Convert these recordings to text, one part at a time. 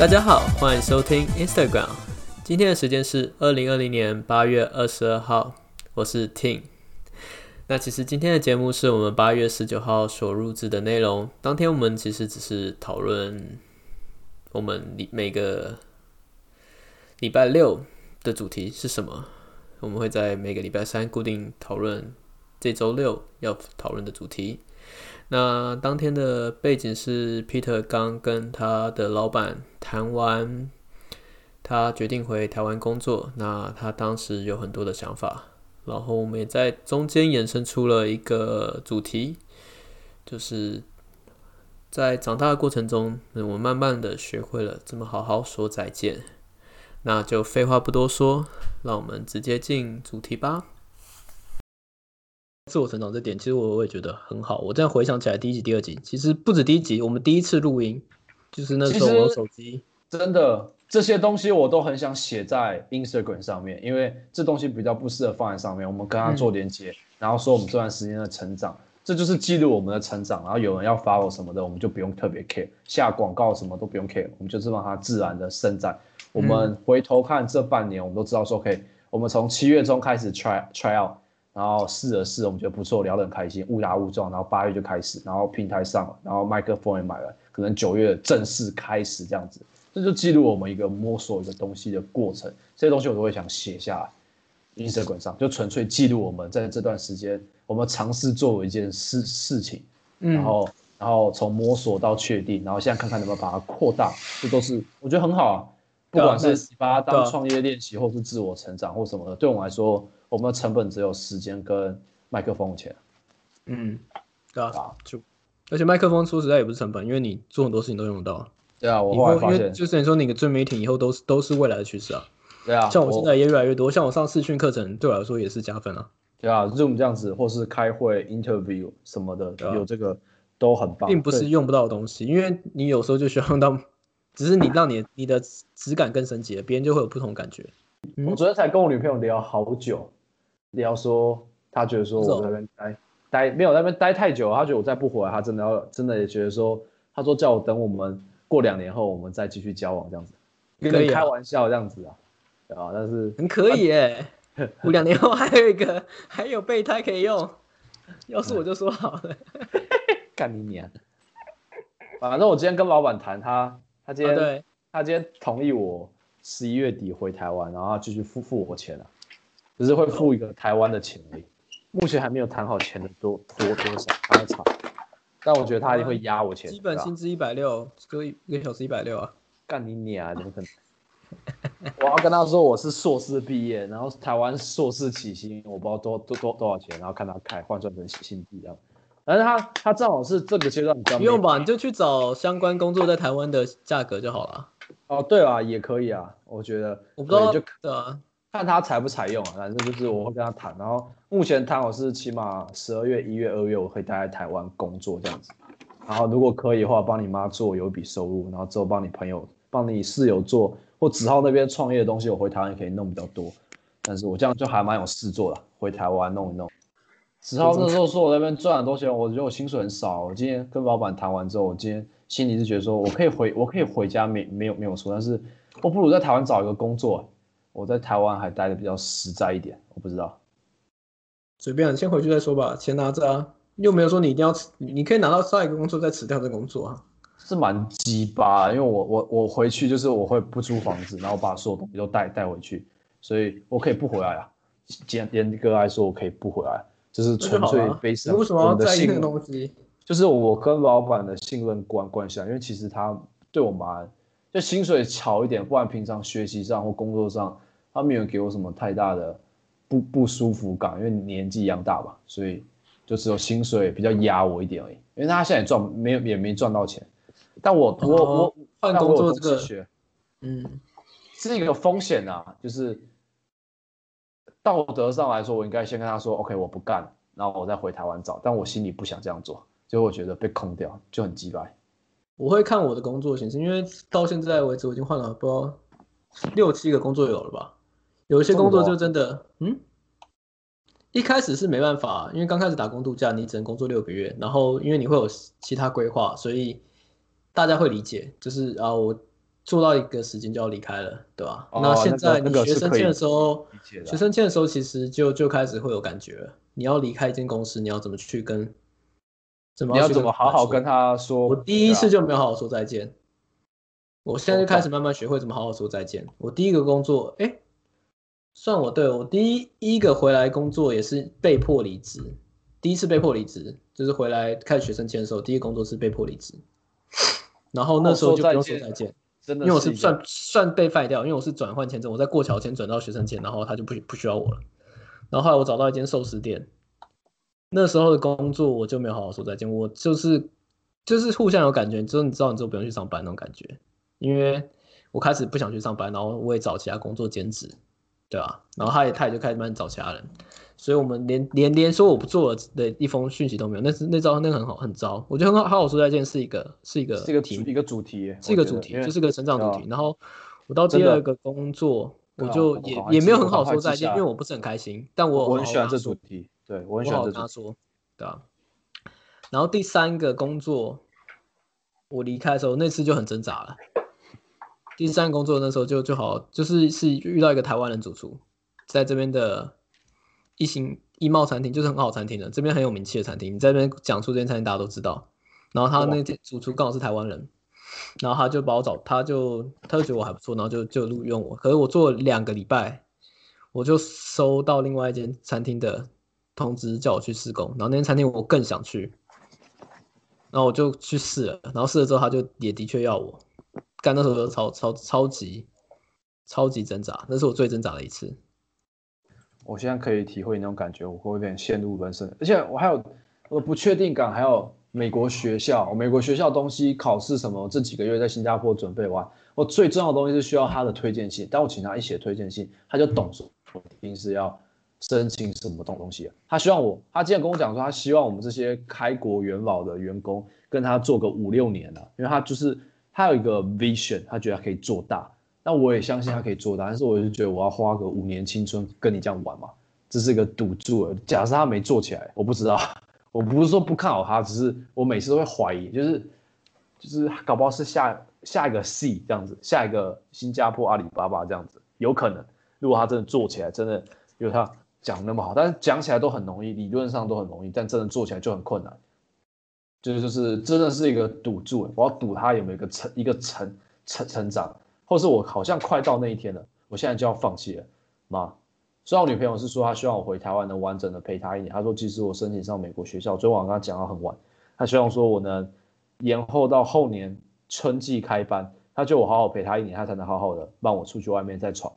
大家好，欢迎收听 Instagram。今天的时间是二零二零年八月二十二号，我是 tin。那其实今天的节目是我们八月十九号所录制的内容。当天我们其实只是讨论我们每个礼拜六的主题是什么。我们会在每个礼拜三固定讨论这周六要讨论的主题。那当天的背景是 Peter 刚跟他的老板谈完，他决定回台湾工作。那他当时有很多的想法，然后我们也在中间衍生出了一个主题，就是在长大的过程中，我慢慢的学会了怎么好好说再见。那就废话不多说，让我们直接进主题吧。自我成长这点，其实我我也觉得很好。我这样回想起来，第一集、第二集，其实不止第一集，我们第一次录音就是那时候我手机真的这些东西我都很想写在 Instagram 上面，因为这东西比较不适合放在上面。我们跟他做连接，然后说我们这段时间的成长，这就是记录我们的成长。然后有人要 follow 什么的，我们就不用特别 care，下广告什么都不用 care，我们就是让它自然的生长。我们回头看这半年，我们都知道说，OK，我们从七月中开始 try try out。然后试了试，我们觉得不错，聊得很开心，误打误撞，然后八月就开始，然后平台上了，然后麦克风也买了，可能九月正式开始这样子，这就记录我们一个摸索一个东西的过程。这些东西我都会想写下来，Instagram 上，就纯粹记录我们在这段时间，我们尝试做一件事事情，然后然后从摸索到确定，然后现在看看能不能把它扩大，这都是我觉得很好啊。不管是把它当创业练习，或是自我成长或什么的，对我们来说。我们的成本只有时间跟麦克风钱，嗯，对啊，就而且麦克风说实在也不是成本，因为你做很多事情都用得到。对啊，我后来发现，就是你说你的最媒体以后都是都是未来的趋势啊。对啊，像我现在也越来越多，像我上视讯课程对我来说也是加分啊。对啊，Zoom 这样子，或是开会、interview 什么的，有这个都很棒，并不是用不到的东西，因为你有时候就需要用到，只是你让你你的质感更升级了，别人就会有不同感觉。我昨天才跟我女朋友聊好久。聊说，他觉得说我那边待待没有那边待太久，他觉得我再不回来，他真的要真的也觉得说，他说叫我等我们过两年后，我们再继续交往这样子，跟开玩笑这样子啊，啊，但是很可以耶，我两年后还有一个还有备胎可以用，要是我就说好了，干你娘！反正我今天跟老板谈，他他今天他今天同意我十一月底回台湾，然后继续付付我钱了。只是会付一个台湾的钱而已，目前还没有谈好钱的多多多少，还要查。但我觉得他一定会压我钱。基本薪资一百六，个一个小时一百六啊！干你娘，怎么可能？我要跟他说我是硕士毕业，然后台湾硕士起薪，我不知道多多多多少钱，然后看他开换算成新币这样。反正他他正好是这个阶段比较。不用吧，你就去找相关工作在台湾的价格就好了。哦，对啊，也可以啊，我觉得。我不知道。就对啊。看他采不采用啊，反正就是我会跟他谈，然后目前谈我是起码十二月、一月、二月我可以待在台湾工作这样子，然后如果可以的话，帮你妈做有一笔收入，然后之后帮你朋友、帮你室友做，或子浩那边创业的东西，我回台湾可以弄比较多，但是我这样就还蛮有事做了，回台湾弄一弄。子浩那时候说我那边赚很多钱，我觉得我薪水很少，我今天跟老板谈完之后，我今天心里是觉得说我可以回，我可以回家没没有没有错，但是我不如在台湾找一个工作。我在台湾还待的比较实在一点，我不知道，随便，先回去再说吧，钱拿着啊，又没有说你一定要辞，你可以拿到下一个工作再辞掉这工作啊，是蛮鸡巴，因为我我我回去就是我会不租房子，然后把所有东西都带带回去，所以我可以不回来啊，严严格来说我可以不回来，就是纯粹悲伤。为什么要在意那个东西？就是我跟老板的信任关关系啊，因为其实他对我蛮。就薪水少一点，不然平常学习上或工作上，他没有给我什么太大的不不舒服感，因为年纪一样大吧，所以就只有薪水比较压我一点而已。因为他现在也赚没有也没赚到钱，但我我我换工作这个，嗯，是一个风险啊，就是道德上来说，我应该先跟他说，OK，我不干，然后我再回台湾找，但我心里不想这样做，所以我觉得被空掉就很鸡掰。我会看我的工作形式，因为到现在为止我已经换了不知道六七个工作有了吧。有一些工作就真的，嗯，一开始是没办法，因为刚开始打工度假，你只能工作六个月，然后因为你会有其他规划，所以大家会理解，就是啊，我做到一个时间就要离开了，对吧？哦那现在你学生签的时候，学生签的时候其实就就开始会有感觉了。你要离开一间公司，你要怎么去跟？怎么你要怎么好好跟他说？我第一次就没有好好说再见，我现在就开始慢慢学会怎么好好说再见。我第一个工作，哎，算我对我第一一个回来工作也是被迫离职，第一次被迫离职就是回来开始学生签的时候，第一个工作是被迫离职，然后那时候就不用说再见，真的因为我是算算被废掉，因为我是转换签证，我在过桥签转到学生签，然后他就不不需要我了。然后后来我找到一间寿司店，那时候的工作我就没有好好说再见，我就是就是互相有感觉，就是你知道你之后不用去上班那种感觉，因为我开始不想去上班，然后我也找其他工作兼职，对吧、然后他也他也就开始慢慢找其他人，所以我们连连连说我不做了的一封讯息都没有，那是那招那个很好很糟，我觉得很好好好说再见是一个是一个是一个题一个主题，是一个主题，就是个成长主题。然后我到第二个工作，我就也也没有很好说再见，因为我不是很开心，但我我很喜欢这主主题，对我很喜我好欢这主题。跟他说，对啊。然后第三个工作，我离开的时候，那次就很挣扎了。第三个工作那时候就就好，就是是遇到一个台湾人主厨，在这边的一星一茂餐厅，就是很好餐厅的，这边很有名气的餐厅。你在这边讲出这间餐厅，大家都知道。然后他那天主厨刚好是台湾人，然后他就把我找，他就他就觉得我还不错，然后就就录用我。可是我做了两个礼拜，我就收到另外一间餐厅的通知，叫我去试工。然后那间餐厅我更想去，然后我就去试了。然后试了之后，他就也的确要我。干那时候超超超级超级挣扎，那是我最挣扎的一次。我现在可以体会那种感觉，我会有点陷入人生，而且我还有我不确定感，还有美国学校，美国学校东西考试什么，这几个月在新加坡准备完，我最重要的东西是需要他的推荐信，但我请他一写推荐信，他就懂说我一定是要申请什么东东西。他希望我，他今天跟我讲说，他希望我们这些开国元老的员工跟他做个五六年了、因为他就是他有一个 vision，他觉得他可以做大。那我也相信他可以做大，但是我就觉得我要花个五年青春跟你这样玩嘛，这是一个赌注。假设他没做起来，我不知道，我不是说不看好他，只是我每次都会怀疑，就是就是搞不好是下下一个 C 这样子，下一个新加坡阿里巴巴这样子，有可能。如果他真的做起来，真的有他讲那么好，但是讲起来都很容易，理论上都很容易，但真的做起来就很困难。就是就是真的是一个赌注，我要赌他有没有一个成一个成成成长，或是我好像快到那一天了，我现在就要放弃了，妈。虽然我女朋友是说她希望我回台湾能完整的陪她一年，她说即使我申请上美国学校，昨晚上跟她讲到很晚，她希望说我能延后到后年春季开班，她就我好好陪她一年，她才能好好的让我出去外面再闯。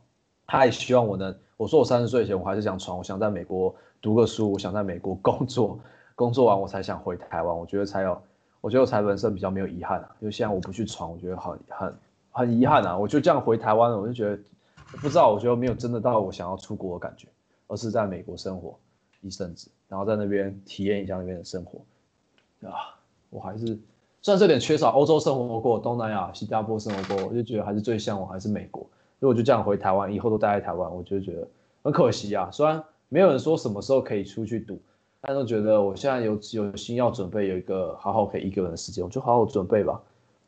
他也希望我能，我说我三十岁前我还是想闯，我想在美国读个书，我想在美国工作，工作完我才想回台湾，我觉得才有，我觉得我才人生比较没有遗憾啊，因为现在我不去闯，我觉得很很很遗憾啊，我就这样回台湾了，我就觉得不知道，我觉得没有真的到我想要出国的感觉，而是在美国生活一阵子，然后在那边体验一下那边的生活，啊，我还是虽然这点缺少欧洲生活过，东南亚、新加坡生活过，我就觉得还是最向往还是美国。如果就这样回台湾，以后都待在台湾，我就觉得很可惜啊。虽然没有人说什么时候可以出去赌，但都觉得我现在有有心要准备有一个好好可以一个人的时间，我就好好准备吧。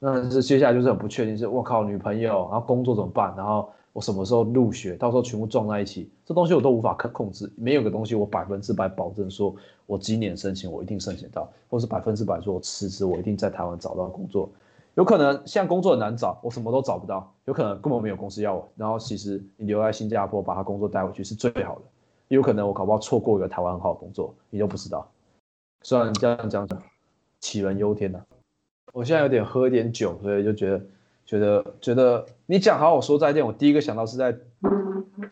但是接下来就是很不确定，是我靠女朋友，然后工作怎么办？然后我什么时候入学？到时候全部撞在一起，这东西我都无法控控制。没有个东西我百分之百保证说，我今年申请我一定申请到，或是百分之百说我辞职我一定在台湾找到工作。有可能现在工作很难找，我什么都找不到，有可能根本没有公司要我。然后其实你留在新加坡把他工作带回去是最好的，有可能我搞不好错过一个台湾很好的工作，你都不知道。虽然这样讲，杞人忧天呐、我现在有点喝一点酒，所以就觉得觉得觉得你讲好我说再见，我第一个想到是在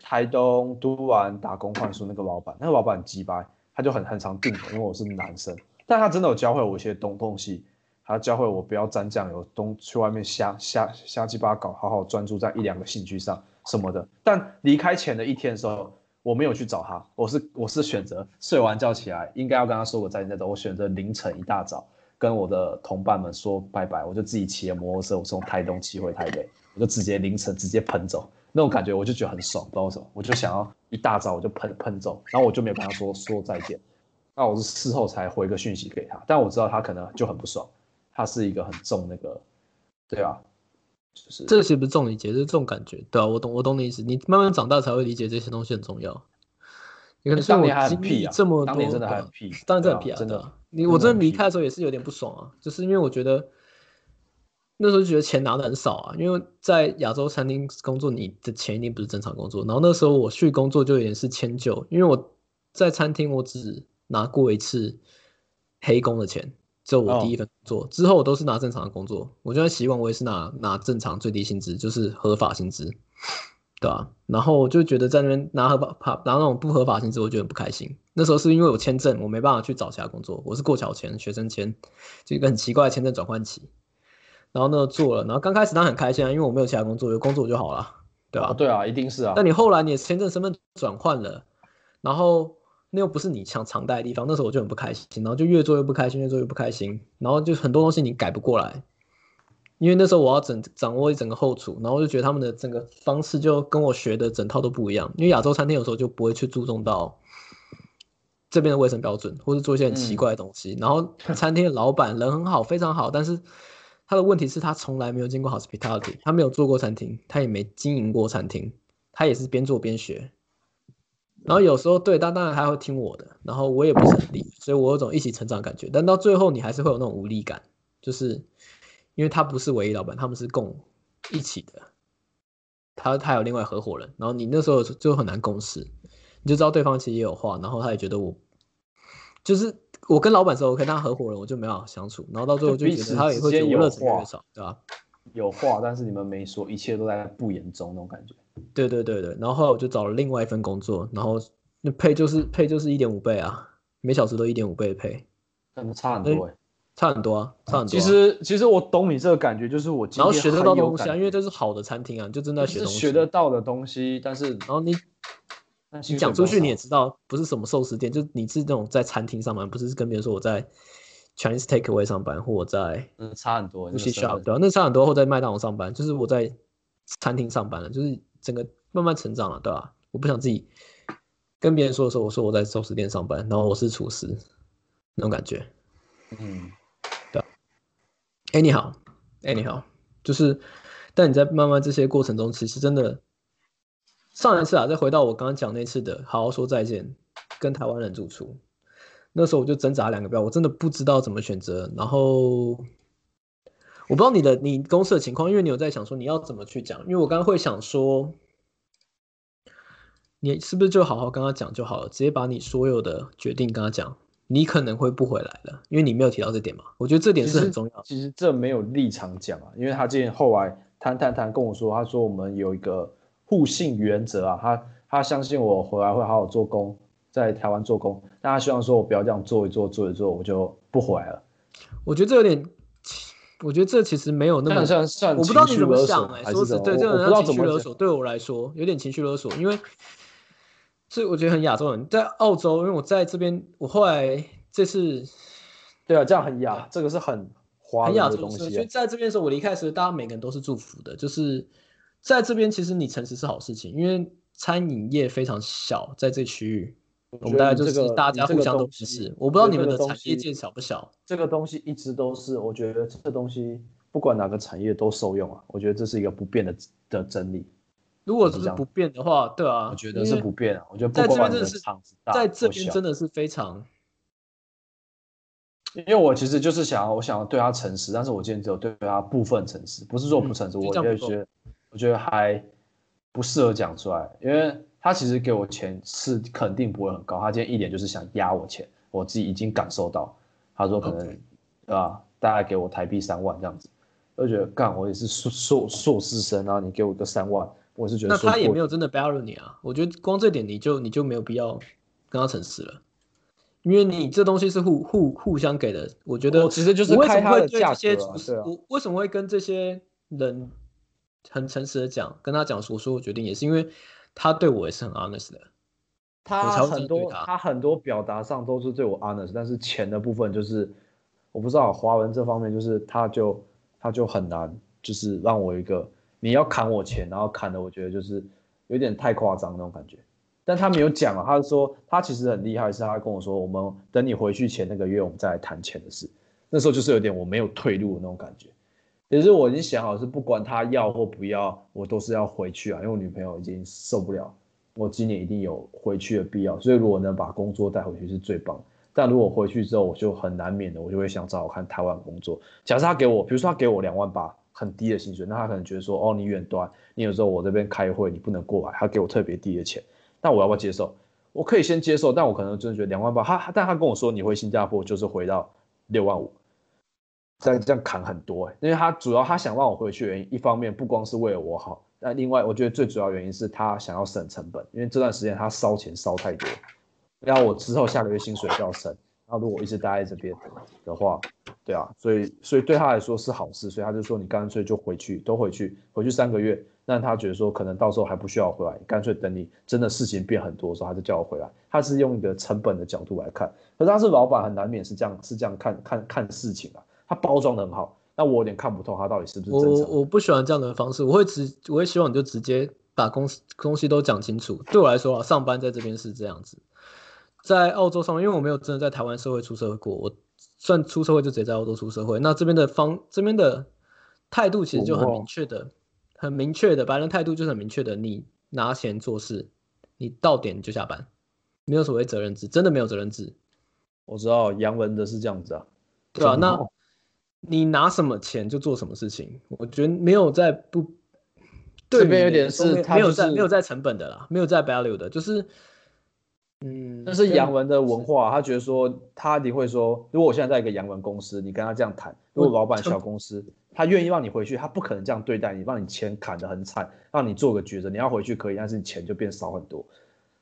台东都完打工换书那个老板，那个老板很鸡掰，他就很很常定我，因为我是男生，但他真的有教会我一些东东西，他教会我不要沾酱油，东去外面瞎瞎瞎鸡巴搞，好好专注在一两个兴趣上什么的。但离开前的一天的时候，我没有去找他，我是我是选择睡完觉起来，应该要跟他说个再见的，我选择凌晨一大早跟我的同伴们说拜拜，我就自己骑着摩托车，我从台东骑回台北，我就直接凌晨直接喷走，那种感觉我就觉得很爽，不知道为什么，我就想要一大早我就喷喷走，然后我就没有跟他说说再见，那我是事后才回个讯息给他，但我知道他可能就很不爽，他是一个很重那个，对啊，就是这个其实不是重理解，是这种感觉，对啊，我懂，我懂你意思。你慢慢长大才会理解这些东西很重要。你可能是当年还我经啊，历这么多，当年真的还屁，当然真的很屁啊，啊真的啊。你我真的离开的时候也是有点不爽啊，就是因为我觉得那时候就觉得钱拿的很少啊，因为在亚洲餐厅工作，你的钱一定不是正常工作。然后那时候我去工作就有点是迁就，因为我在餐厅我只拿过一次黑工的钱，只有我第一份工作，之后我都是拿正常的工作。我就在希望我也是拿拿正常最低薪资，就是合法薪资。对啊，然后我就觉得在那边拿合法拿那种不合法薪资，我就很不开心。那时候是因为我签证，我没办法去找其他工作，我是过桥签、学生签，就一个很奇怪的签证转换期。然后呢做了，然后刚开始当然很开心啊，因为我没有其他工作，有工作就好了，对吧、啊，对啊，一定是啊。但你后来你的签证身份转换了，然后那又不是你想常待的地方，那时候我就很不开心，然后就越做越不开心，越做越不开心，然后就很多东西你改不过来，因为那时候我要整掌握一整个后厨，然后就觉得他们的整个方式就跟我学的整套都不一样，因为亚洲餐厅有时候就不会去注重到这边的卫生标准，或是做一些很奇怪的东西，然后餐厅的老板人很好，非常好，但是。他的问题是，他从来没有经过 hospitality，他没有做过餐厅，他也没经营过餐厅，他也是边做边学。然后有时候对，他当然还会听我的，然后我也不是很理，所以我有种一起成长的感觉。但到最后，你还是会有那种无力感，就是因为他不是唯一老板，他们是共一起的，他他有另外合伙人，然后你那时候就很难共识，你就知道对方其实也有话，然后他也觉得我就是。我跟老板是 OK，但合伙人我就没办法相处，然后到最后就觉得他也会觉得我热忱越来越少，对吧？有话，但是你们没说，一切都在不言中那种感觉。对对对对，然后后来我就找了另外一份工作，然后那配就是配就是一点五倍啊，每小时都一点五倍的配，那差很多哎、差很多啊，差很多、啊。其实其实我懂你这个感觉，就是我今天然后学得到东西啊，因为这是好的餐厅啊，就真的在学东西。学得到的东西，但是然后你你讲出去你也知道，不是什么寿司店，就你是那种在餐厅上班，不是跟别人说我在 Chinese takeaway 上班，或我在嗯差很多。shop 对啊，那差很多，或在麦当劳上班，就是我在餐厅上班了，就是整个慢慢成长了，对吧、我不想自己跟别人说的时候，我说我在寿司店上班，然后我是厨师，那种感觉。嗯，对哎，你好，哎，你好，就是，但你在慢慢这些过程中，其实真的，上一次啊，再回到我刚刚讲那次的，好好说再见，跟台湾人住处，那时候我就挣扎两个标，我真的不知道怎么选择，然后我不知道你的你公司的情况，因为你有在想说你要怎么去讲，因为我刚刚会想说，你是不是就好好跟他讲就好了，直接把你所有的决定跟他讲。你可能会不回来了，因为你没有提到这点嘛。我觉得这点是很重要。其实这没有立场讲啊，因为他今天后来谈谈谈跟我说，他说我们有一个互信原则啊，他他相信我回来会好好做工，在台湾做工，但他希望说我不要这样做一做做一做，我就不回来了。我觉得这有点，我觉得这其实没有那么，算算我不知道你怎么想哎、哎、说是对，这我个不知道怎么情绪勒索，对我来说有点情绪勒索，因为。所以我觉得很亚洲人，在澳洲，因为我在这边，我后来这次，对啊，这样很亚，这个是很华很亚洲人的东西、啊。所以在这边的时候，我离开时，大家每个人都是祝福的，就是在这边，其实你诚实是好事情，因为餐饮业非常小，在这区域，我们大概就是大家互相都认识。我不知道你们的产业界小不小？这个东西一直都是，我觉得这个东西不管哪个产业都受用啊，我觉得这是一个不变的的真理。如果是不变的话，对啊，我觉得是不变啊。我觉得在这边真的是在这边真的是非常，因为我其实就是想要，我想要对他诚实，但是我今天只有对他部分诚实，不是说不诚实，嗯、我也觉得，我觉得还不适合讲出来，因为他其实给我钱是肯定不会很高，他今天一点就是想压我钱，我自己已经感受到，他说可能.啊，大概给我台币三万这样子，我就觉得干，我也是硕硕硕士生，然后你给我个三万。我是觉得，那他也没有真的你啊。我觉得光这点你就你就没有必要跟他诚实了，因为你这东西是互互互相给的。我觉得其实就是为什么会对这些我为什么会跟这些人很诚实的讲，跟他讲说说我决定，也是因为他对我也是很 honest 的。他很多他很多表达上都是对我 honest，但是钱的部分就是我不知道华文这方面就是他就他就很难，就是让我一个。你要砍我钱，然后砍的我觉得就是有点太夸张那种感觉，但他没有讲啊，他说他其实很厉害，是他跟我说，我们等你回去前那个月，我们再来谈钱的事。那时候就是有点我没有退路的那种感觉，其实我已经想好是不管他要或不要，我都是要回去啊，因为我女朋友已经受不了，我今年一定有回去的必要，所以如果能把工作带回去是最棒。但如果回去之后我就很难免的，我就会想找找看台湾工作。假设他给我，比如说他给我两万八，很低的薪水，那他可能觉得说，哦，你远端，你有时候我这边开会你不能过来，他给我特别低的钱，那我要不要接受？我可以先接受，但我可能真的觉得两万八，他但他跟我说你回新加坡就是回到六万五。这这样砍很多，因为他主要他想让我回去的原因，一方面不光是为了我好，那另外我觉得最主要原因是他想要省成本，因为这段时间他烧钱烧太多，然后我之后下个月薪水就要省，然后如果我一直待在这边的话，对啊，所以所以对他来说是好事，所以他就说你干脆就回去，都回去，回去三个月，让他觉得说可能到时候还不需要回来，干脆等你真的事情变很多的时候，他就叫我回来，他是用一个成本的角度来看，可是他是老板，很难免是这样是这样看看看事情啊。他包装的很好，那我有点看不透他到底是不是真诚。我我不喜欢这样的方式，我会直我会希望你就直接把公司东西都讲清楚。对我来说啊，上班在这边是这样子，在澳洲上，因为我没有真的在台湾社会出社会过，我算出社会就直接在澳洲出社会。那这边的方这边的态度其实就很明确的，很明确的白人态度就是很明确的，你拿钱做事，你到点就下班，没有所谓责任制，真的没有责任制。我知道洋文的是这样子啊，对啊，那。你拿什么钱就做什么事情，我觉得没有在不，这边有点是没有在没有在成本的啦，没有在 value 的，就是，嗯，但是洋文的文化，他觉得说他一定会说，如果我现在在一个洋文公司，你跟他这样谈，如果老板小公司，他愿意让你回去，他不可能这样对待你，让你钱砍得很惨，让你做个抉择，你要回去可以，但是你钱就变少很多，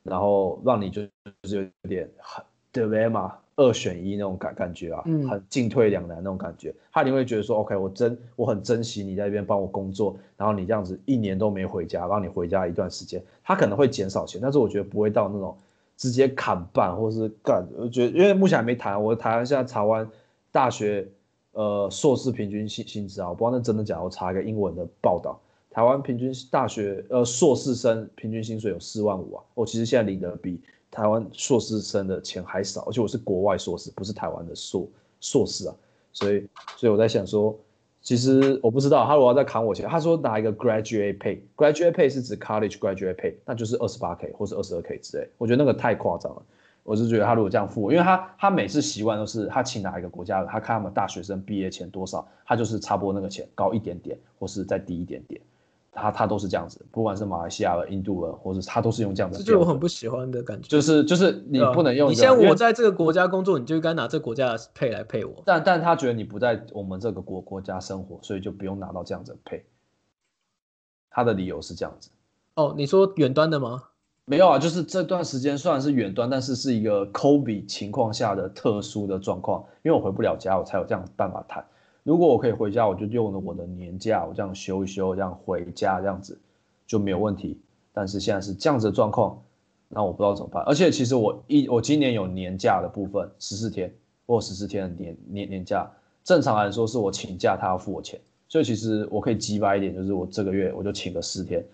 然后让你就就是有点很 dilemma。二选一那种感感觉啊，嗯很进退两难那种感觉。他一定会觉得说，OK，我真我很珍惜你在这边帮我工作，然后你这样子一年都没回家，让你回家一段时间，他可能会减少钱，但是我觉得不会到那种直接砍半或是干。我觉得因为目前还没谈，我台湾现在查完大学呃硕士平均薪薪资啊，我不知道那真的假的，我查一个英文的报道，台湾平均大学呃硕士生平均薪水有四万五啊，我其实现在领的比。台湾硕士生的钱还少，而且我是国外硕士，不是台湾的硕硕士啊，所以所以我在想说，其实我不知道他如果要再砍我钱，他说拿一个 graduate pay，graduate pay 是指 college graduate pay，那就是二十八 k 或是二十二 k 之类，我觉得那个太夸张了，我是觉得他如果这样付，因为他他每次习惯都是他请哪一个国家的，他看他们大学生毕业钱多少，他就是差不多那个钱高一点点，或是再低一点点。他他都是这样子，不管是马来西亚的、印度的，或者他都是用这样子。这就我很不喜欢的感觉。就是就是你不能用。你像我在这个国家工作，你就该拿这个国家的配来配我。但但他觉得你不在我们这个国国家生活，所以就不用拿到这样子配。他的理由是这样子。哦，你说远端的吗？没有啊，就是这段时间虽然是远端，但是是一个 COVID 情况下的特殊的状况，因为我回不了家，我才有这样办法谈。如果我可以回家，我就用了我的年假，我这样休一休，这样回家，这样子就没有问题。但是现在是这样子的状况，那我不知道怎么办。而且其实我一我今年有年假的部分十四天，或十四天的年年年假，正常来说是我请假，他要付我钱，所以其实我可以鸡巴一点，就是我这个月我就请个四天，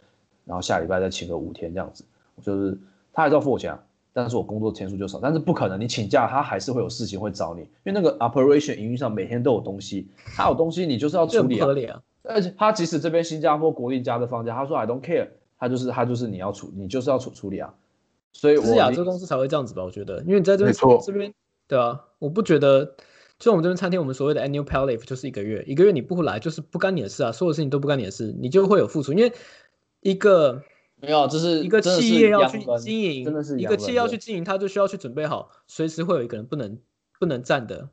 然后下礼拜再请个五天这样子，就是他还是要付我钱。啊。但是我工作天数就少，但是不可能，你请假他还是会有事情会找你，因为那个 operation 营运上每天都有东西，他有东西你就是要处理啊。而且他即使这边新加坡国定假日放假，他说 I don't care，他就是他就是你要处你就是要处处理啊。所以我是亚洲公司才会这样子吧？我觉得，因为你在这边这边对啊，我不觉得，就我们这边餐厅，我们所谓的 annual pay leave 就是一个月，一个月你不来就是不干你的事啊，所有事情都不干你的事，你就会有付出，因为一个。没有，这是一个企业要去经营，真的是一个企业要去经营，他就需要去准备好，随时会有一个人不能不能站的，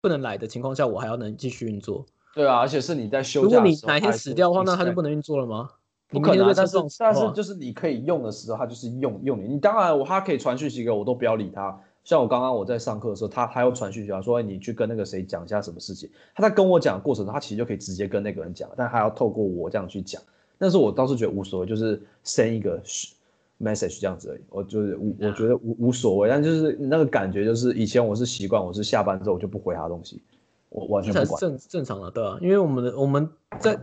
不能来的情况下，我还要能继续运作。对啊，而且是你在休假，如果你哪一天死掉的话，那他就不能运作了吗？不可能。但是但是就是你可以用的时候，他就是用用你。你当然我他可以传讯息给我，我都不要理他。像我刚刚我在上课的时候，他他要传讯息啊，说你去跟那个谁讲一下什么事情。他在跟我讲的过程中，他其实就可以直接跟那个人讲，但他要透过我这样去讲。但是我倒是觉得无所谓，就是 send 一个 message 这样子而已。我就是我，我觉得无无所谓。但就是那个感觉，就是以前我是习惯，我是下班之后我就不回他东西，我完全不管。正正常的，对啊，因为我们的我们在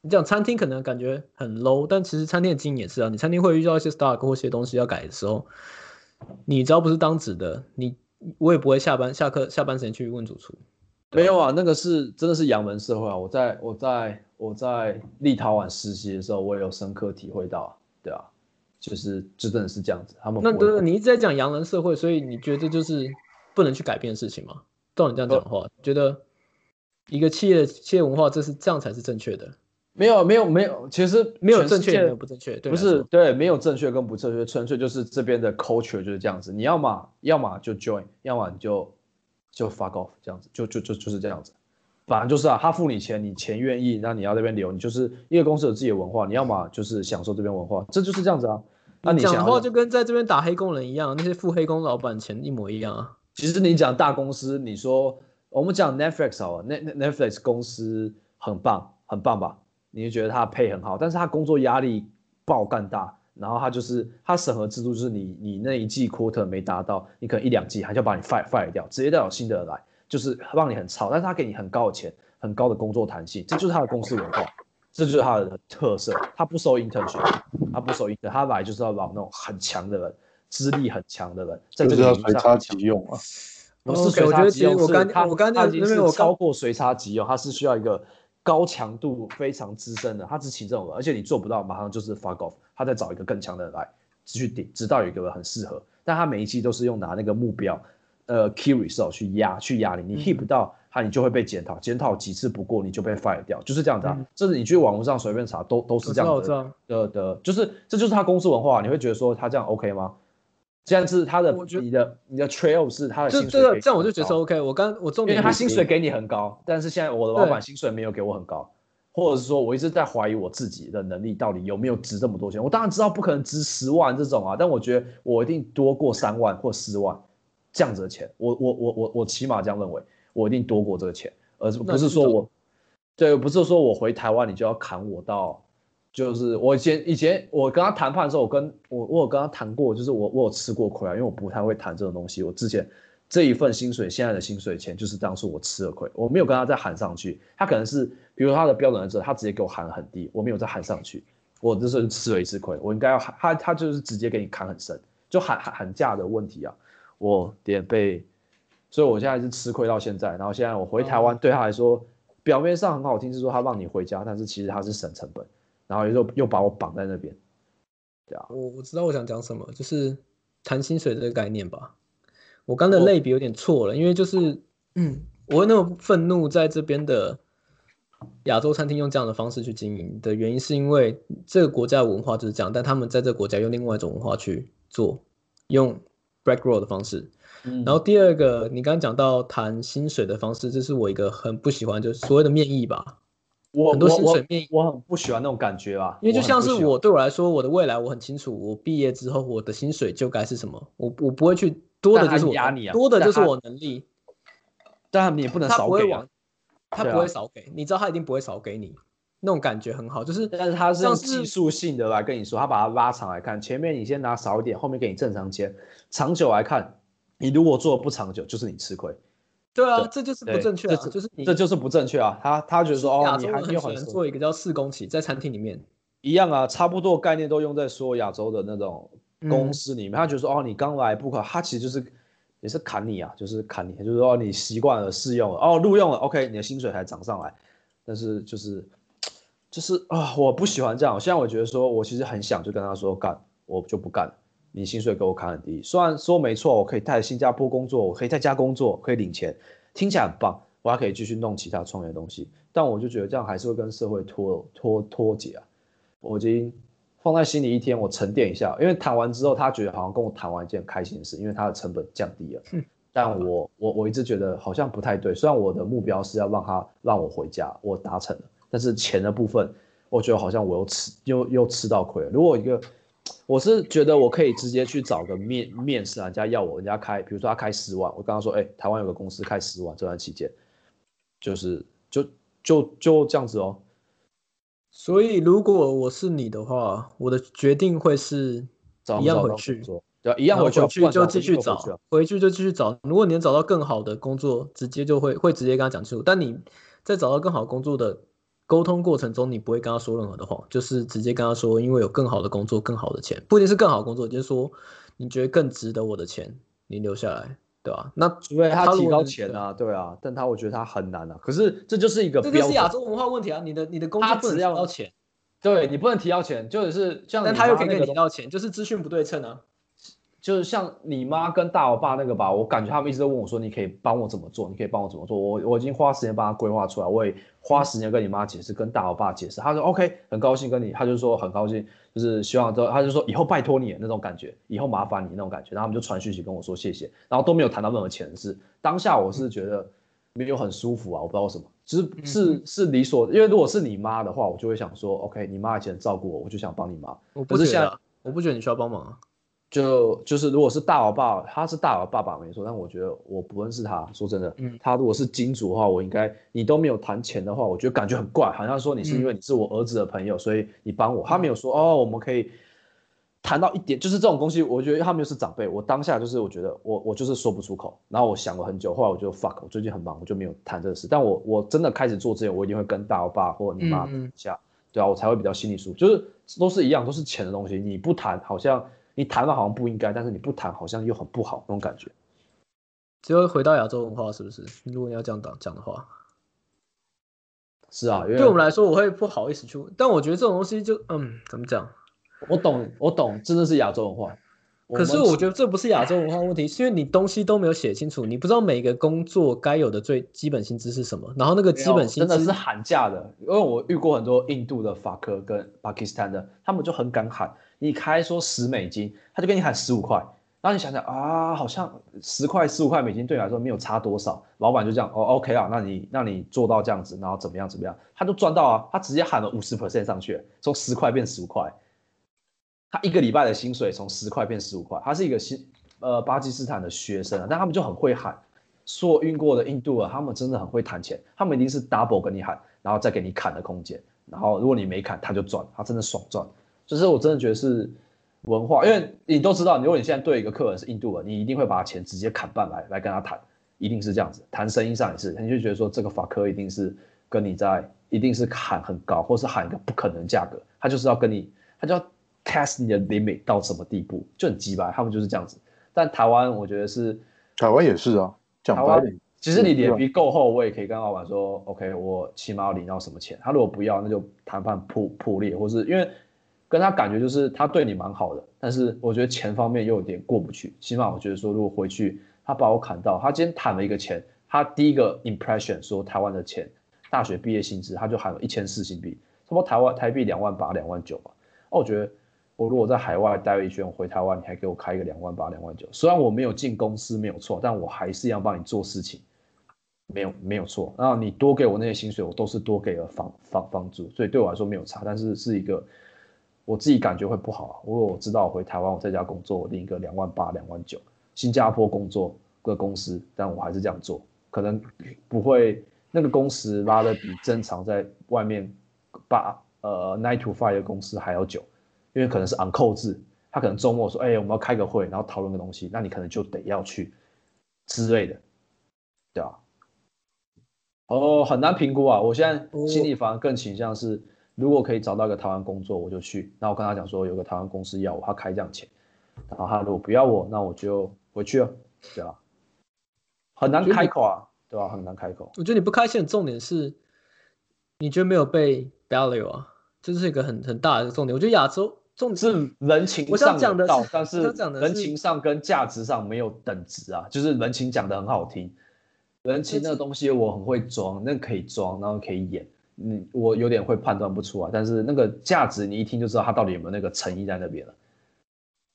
你讲餐厅可能感觉很 low，但其实餐厅的经营也是啊。你餐厅会遇到一些 stock 或一些东西要改的时候，你只要不是当值的，你我也不会下班下课下班时间去问主厨。没有啊，那个是真的是洋门社会啊！我在我在我在立陶宛实习的时候，我也有深刻体会到，对啊，就是就真的是这样子。他们那对，你一直在讲洋人社会，所以你觉得就是不能去改变的事情吗？照你这样讲的话，觉得一个企业的企业文化，这是这样才是正确的。没有没有没有，其实没有正确，没有不正确，不是对，没有正确跟不正确，纯粹就是这边的 culture 就是这样子。你要么要么就 join，要么你就就 fuck off 这样子，就就就就是这样子。反正就是啊，他付你钱，你钱愿意，那你要这边留，你就是一个公司有自己的文化，你要么就是享受这边文化，这就是这样子啊。那你讲的话就跟在这边打黑工人一样，那些付黑工老板钱一模一样啊。其实你讲大公司，你说我们讲 Netflix 好了，Net Netflix 公司很棒，很棒吧？你就觉得他配很好，但是他工作压力爆干大，然后他就是他审核制度就是你你那一季 quarter 没达到，你可能一两季他就把你 fire fire 掉，直接带有新的来，就是让你很操，但是他给你很高的钱，很高的工作弹性，这就是他的公司文化，这就是他的特色，他不收 internship，他不收 intern，他来就是要找那种很强的人，资历很强的人，在这个随插即用啊，不是随插即用，我刚他我刚他已经是超过随插即用，他是需要一个。高强度非常资深的，他只请这种人，而且你做不到，马上就是 fuck off，他再找一个更强的人来继续顶，直到有一个人很适合。但他每一期都是用拿那个目标，呃，key result 去压去压你，你 hit 不到它，你就会被检讨，检讨几次不过你就被 fire 掉，就是这样子啊。这是你去网络上随便查都都是这样的的的，就是这就是他公司文化，你会觉得说他这样 OK 吗？这样是他的，你的你的 trail 是他的薪水，这个这样我就觉得 OK。我刚我重点，因为他薪水给你很高，但是现在我的老板薪水没有给我很高，或者是说我一直在怀疑我自己的能力到底有没有值这么多钱。我当然知道不可能值十万这种啊，但我觉得我一定多过三万或四万这样子的钱。我我我我我起码这样认为，我一定多过这个钱，而不是说我，对，不是说我回台湾你就要砍我到。就是我以前以前我跟他谈判的时候，我跟我我有跟他谈过，就是我我有吃过亏啊，因为我不太会谈这种东西。我之前这一份薪水，现在的薪水钱就是当初我吃了亏，我没有跟他再喊上去。他可能是比如他的标准在这，他直接给我喊很低，我没有再喊上去，我这是吃了一次亏。我应该要喊他，他就是直接给你砍很深，就喊喊喊价的问题啊，我点被，所以我现在是吃亏到现在。然后现在我回台湾，对他来说表面上很好听，是说他让你回家，但是其实他是省成本。然后又又把我绑在那边，对啊，我我知道我想讲什么，就是谈薪水这个概念吧。我刚的类比有点错了，因为就是嗯，我会那么愤怒在这边的亚洲餐厅用这样的方式去经营的原因，是因为这个国家的文化就是这样，但他们在这个国家用另外一种文化去做，用 break roll 的方式。然后第二个，你刚刚讲到谈薪水的方式，这是我一个很不喜欢，就是所谓的面议吧。我很多薪水面议，我很不喜欢那种感觉吧，因为就像是我对我来说，我的未来我很清楚，我毕业之后我的薪水就该是什么，我我不会去多的就是我压你啊，多的就是我能力，但你也不能少给，他不会少给，你知道他一定不会少给你，那种感觉很好，就是但是他是用技术性的来跟你说，他把它拉长来看，前面你先拿少一点，后面给你正常钱，长久来看，你如果做的不长久，就是你吃亏。对啊，这就是不正确啊！就是这就是不正确啊！他他觉得说哦，你还很喜欢做一个叫试工期，在餐厅里面一样啊，差不多概念都用在说亚洲的那种公司里面。他觉得说哦，你刚来不可，他其实就是也是砍你啊，就是砍你，就是说你习惯了试用了哦，录用了，OK，你的薪水还涨上来。但是就是就是啊，我不喜欢这样。现在我觉得说我其实很想就跟他说干，我就不干。你薪水给我砍很低，虽然说没错，我可以在新加坡工作，我可以在家工作，可以领钱，听起来很棒，我还可以继续弄其他创业的东西。但我就觉得这样还是会跟社会脱脱脱节啊。我已经放在心里一天，我沉淀一下。因为谈完之后，他觉得好像跟我谈完一件开心的事，因为他的成本降低了。但我我我一直觉得好像不太对。虽然我的目标是要让他让我回家，我达成了，但是钱的部分，我觉得好像我又吃又又吃到亏了。如果一个我是觉得我可以直接去找个面面试，人家要我，人家开，比如说他开十万，我刚刚说，哎，台湾有个公司开十万，这段期间，就是就就就这样子哦。所以如果我是你的话，我的决定会是一样回去，对，一样回去就继续找，回去就继续找。如果你能找到更好的工作，直接就会会直接跟他讲清楚。但你在找到更好工作的。沟通过程中，你不会跟他说任何的话，就是直接跟他说，因为有更好的工作、更好的钱，不一定是更好的工作，就是说你觉得更值得我的钱，你留下来。对吧？那除非他提高钱啊，对啊，但他我觉得他很难啊。可是这就是一个这就是亚洲文化问题啊！你的你的工作不能他只要提到钱，对你不能提到钱，就是像你但他又可以提到钱，就是资讯不对称啊。就是像你妈跟大我爸那个吧，我感觉他们一直都问我说，你可以帮我怎么做？你可以帮我怎么做？我我已经花时间帮他规划出来，我也花时间跟你妈解释，跟大我爸解释。他说 OK，很高兴跟你，他就说很高兴，就是希望都，他就说以后拜托你那种感觉，以后麻烦你那种感觉。然后他们就传讯息跟我说谢谢，然后都没有谈到任何钱的事。当下我是觉得没有很舒服啊，我不知道为什么，就是是是理所，因为如果是你妈的话，我就会想说 OK，你妈以前照顾我，我就想帮你妈。我不可是现在觉得啊，我不觉得你需要帮忙啊。就就是如果是大佬爸，他是大佬爸爸没错，但我觉得我不认识他。说真的，嗯他如果是金主的话，我应该你都没有谈钱的话，我觉得感觉很怪，好像说你是因为你是我儿子的朋友，所以你帮我。他没有说哦，我们可以谈到一点，就是这种东西，我觉得他们又是长辈，我当下就是我觉得我我就是说不出口，然后我想了很久，后来我就 fuck，我最近很忙，我就没有谈这个事。但我我真的开始做之前，我一定会跟大佬爸或者你妈嗯嗯一下，对啊，我才会比较心里舒服。就是都是一样，都是钱的东西，你不谈好像。你谈了好像不应该，但是你不谈好像又很不好那种感觉。只有回到亚洲文化，是不是？如果你要这样讲讲的话，是啊，因为对我们来说，我会不好意思去问。但我觉得这种东西就，嗯，怎么讲？我懂，我懂，真的是亚洲文化。可是我觉得这不是亚洲文化问题，是因为你东西都没有写清楚，你不知道每个工作该有的最基本薪资是什么，然后那个基本薪资真的是喊价的，因为我遇过很多印度的法科跟巴基斯坦的，他们就很敢喊，你开说十美金，他就跟你喊十五块，然后你想想啊，好像十块十五块美金对你来说没有差多少，老板就这样哦，OK 啊，那你那你做到这样子，然后怎么样怎么样，他就赚到啊，他直接喊了五十 percent 上去，从十块变十五块。他一个礼拜的薪水从十块变十五块，他是一个新呃巴基斯坦的学生啊，但他们就很会喊。说运过的印度啊，他们真的很会谈钱，他们一定是 double 跟你喊，然后再给你砍的空间，然后如果你没砍，他就赚，他真的爽赚。就是我真的觉得是文化，因为你都知道，如果你现在对一个客人是印度人，你一定会把钱直接砍半来来跟他谈，一定是这样子。谈生意上也是，你就觉得说这个法科一定是跟你在，一定是喊很高，或是喊一个不可能价格，他就是要跟你，他就要 test 你的 limit 到什么地步，就很鸡掰，他们就是这样子。但台湾我觉得是台湾也是啊，讲白点，其实你脸皮够厚，我也可以跟老板说，OK，我起码要领到什么钱。他如果不要，那就谈判破破裂，或是因为跟他感觉就是他对你蛮好的，但是我觉得钱方面又有点过不去。起码我觉得说，如果回去他把我砍到，他今天谈了一个钱，他第一个 impression 说台湾的钱，大学毕业薪资他就喊了一千四新币，差不多台湾台币两万八、两万九吧。哦，我觉得我如果在海外待了一圈，回台湾，你还给我开一个两万八、两万九，虽然我没有进公司没有错，但我还是要帮你做事情，没有没有错。然后你多给我那些薪水，我都是多给了房房房租，所以对我来说没有差，但是是一个我自己感觉会不好啊。如果我知道我回台湾，我在家工作，我领一个两万八、两万九，新加坡工作个公司，但我还是这样做，可能不会那个工时拉的比正常在外面八呃 nine to five 的公司还要久。因为可能是 on 扣制，他可能周末说，哎、我们要开个会，然后讨论个东西，那你可能就得要去之类的，对吧、哦，很难评估啊。我现在心里反而更倾向是，如果可以找到一个台湾工作，我就去。那我跟他讲说，有个台湾公司要我，他开这样钱，然后他如果不要我，那我就回去了，对吧、很难开口啊，对吧、很难开口。我觉得你不开心的重点是，你觉得没有被 value 啊，这是一个很很大的重点。我觉得亚洲重点是人情我讲的是但是人情上跟价值上没有等值啊。就是人情讲的很好听，人情那个东西我很会装，那可以装，然后可以演，嗯，我有点会判断不出啊。但是那个价值你一听就知道他到底有没有那个诚意在那边了。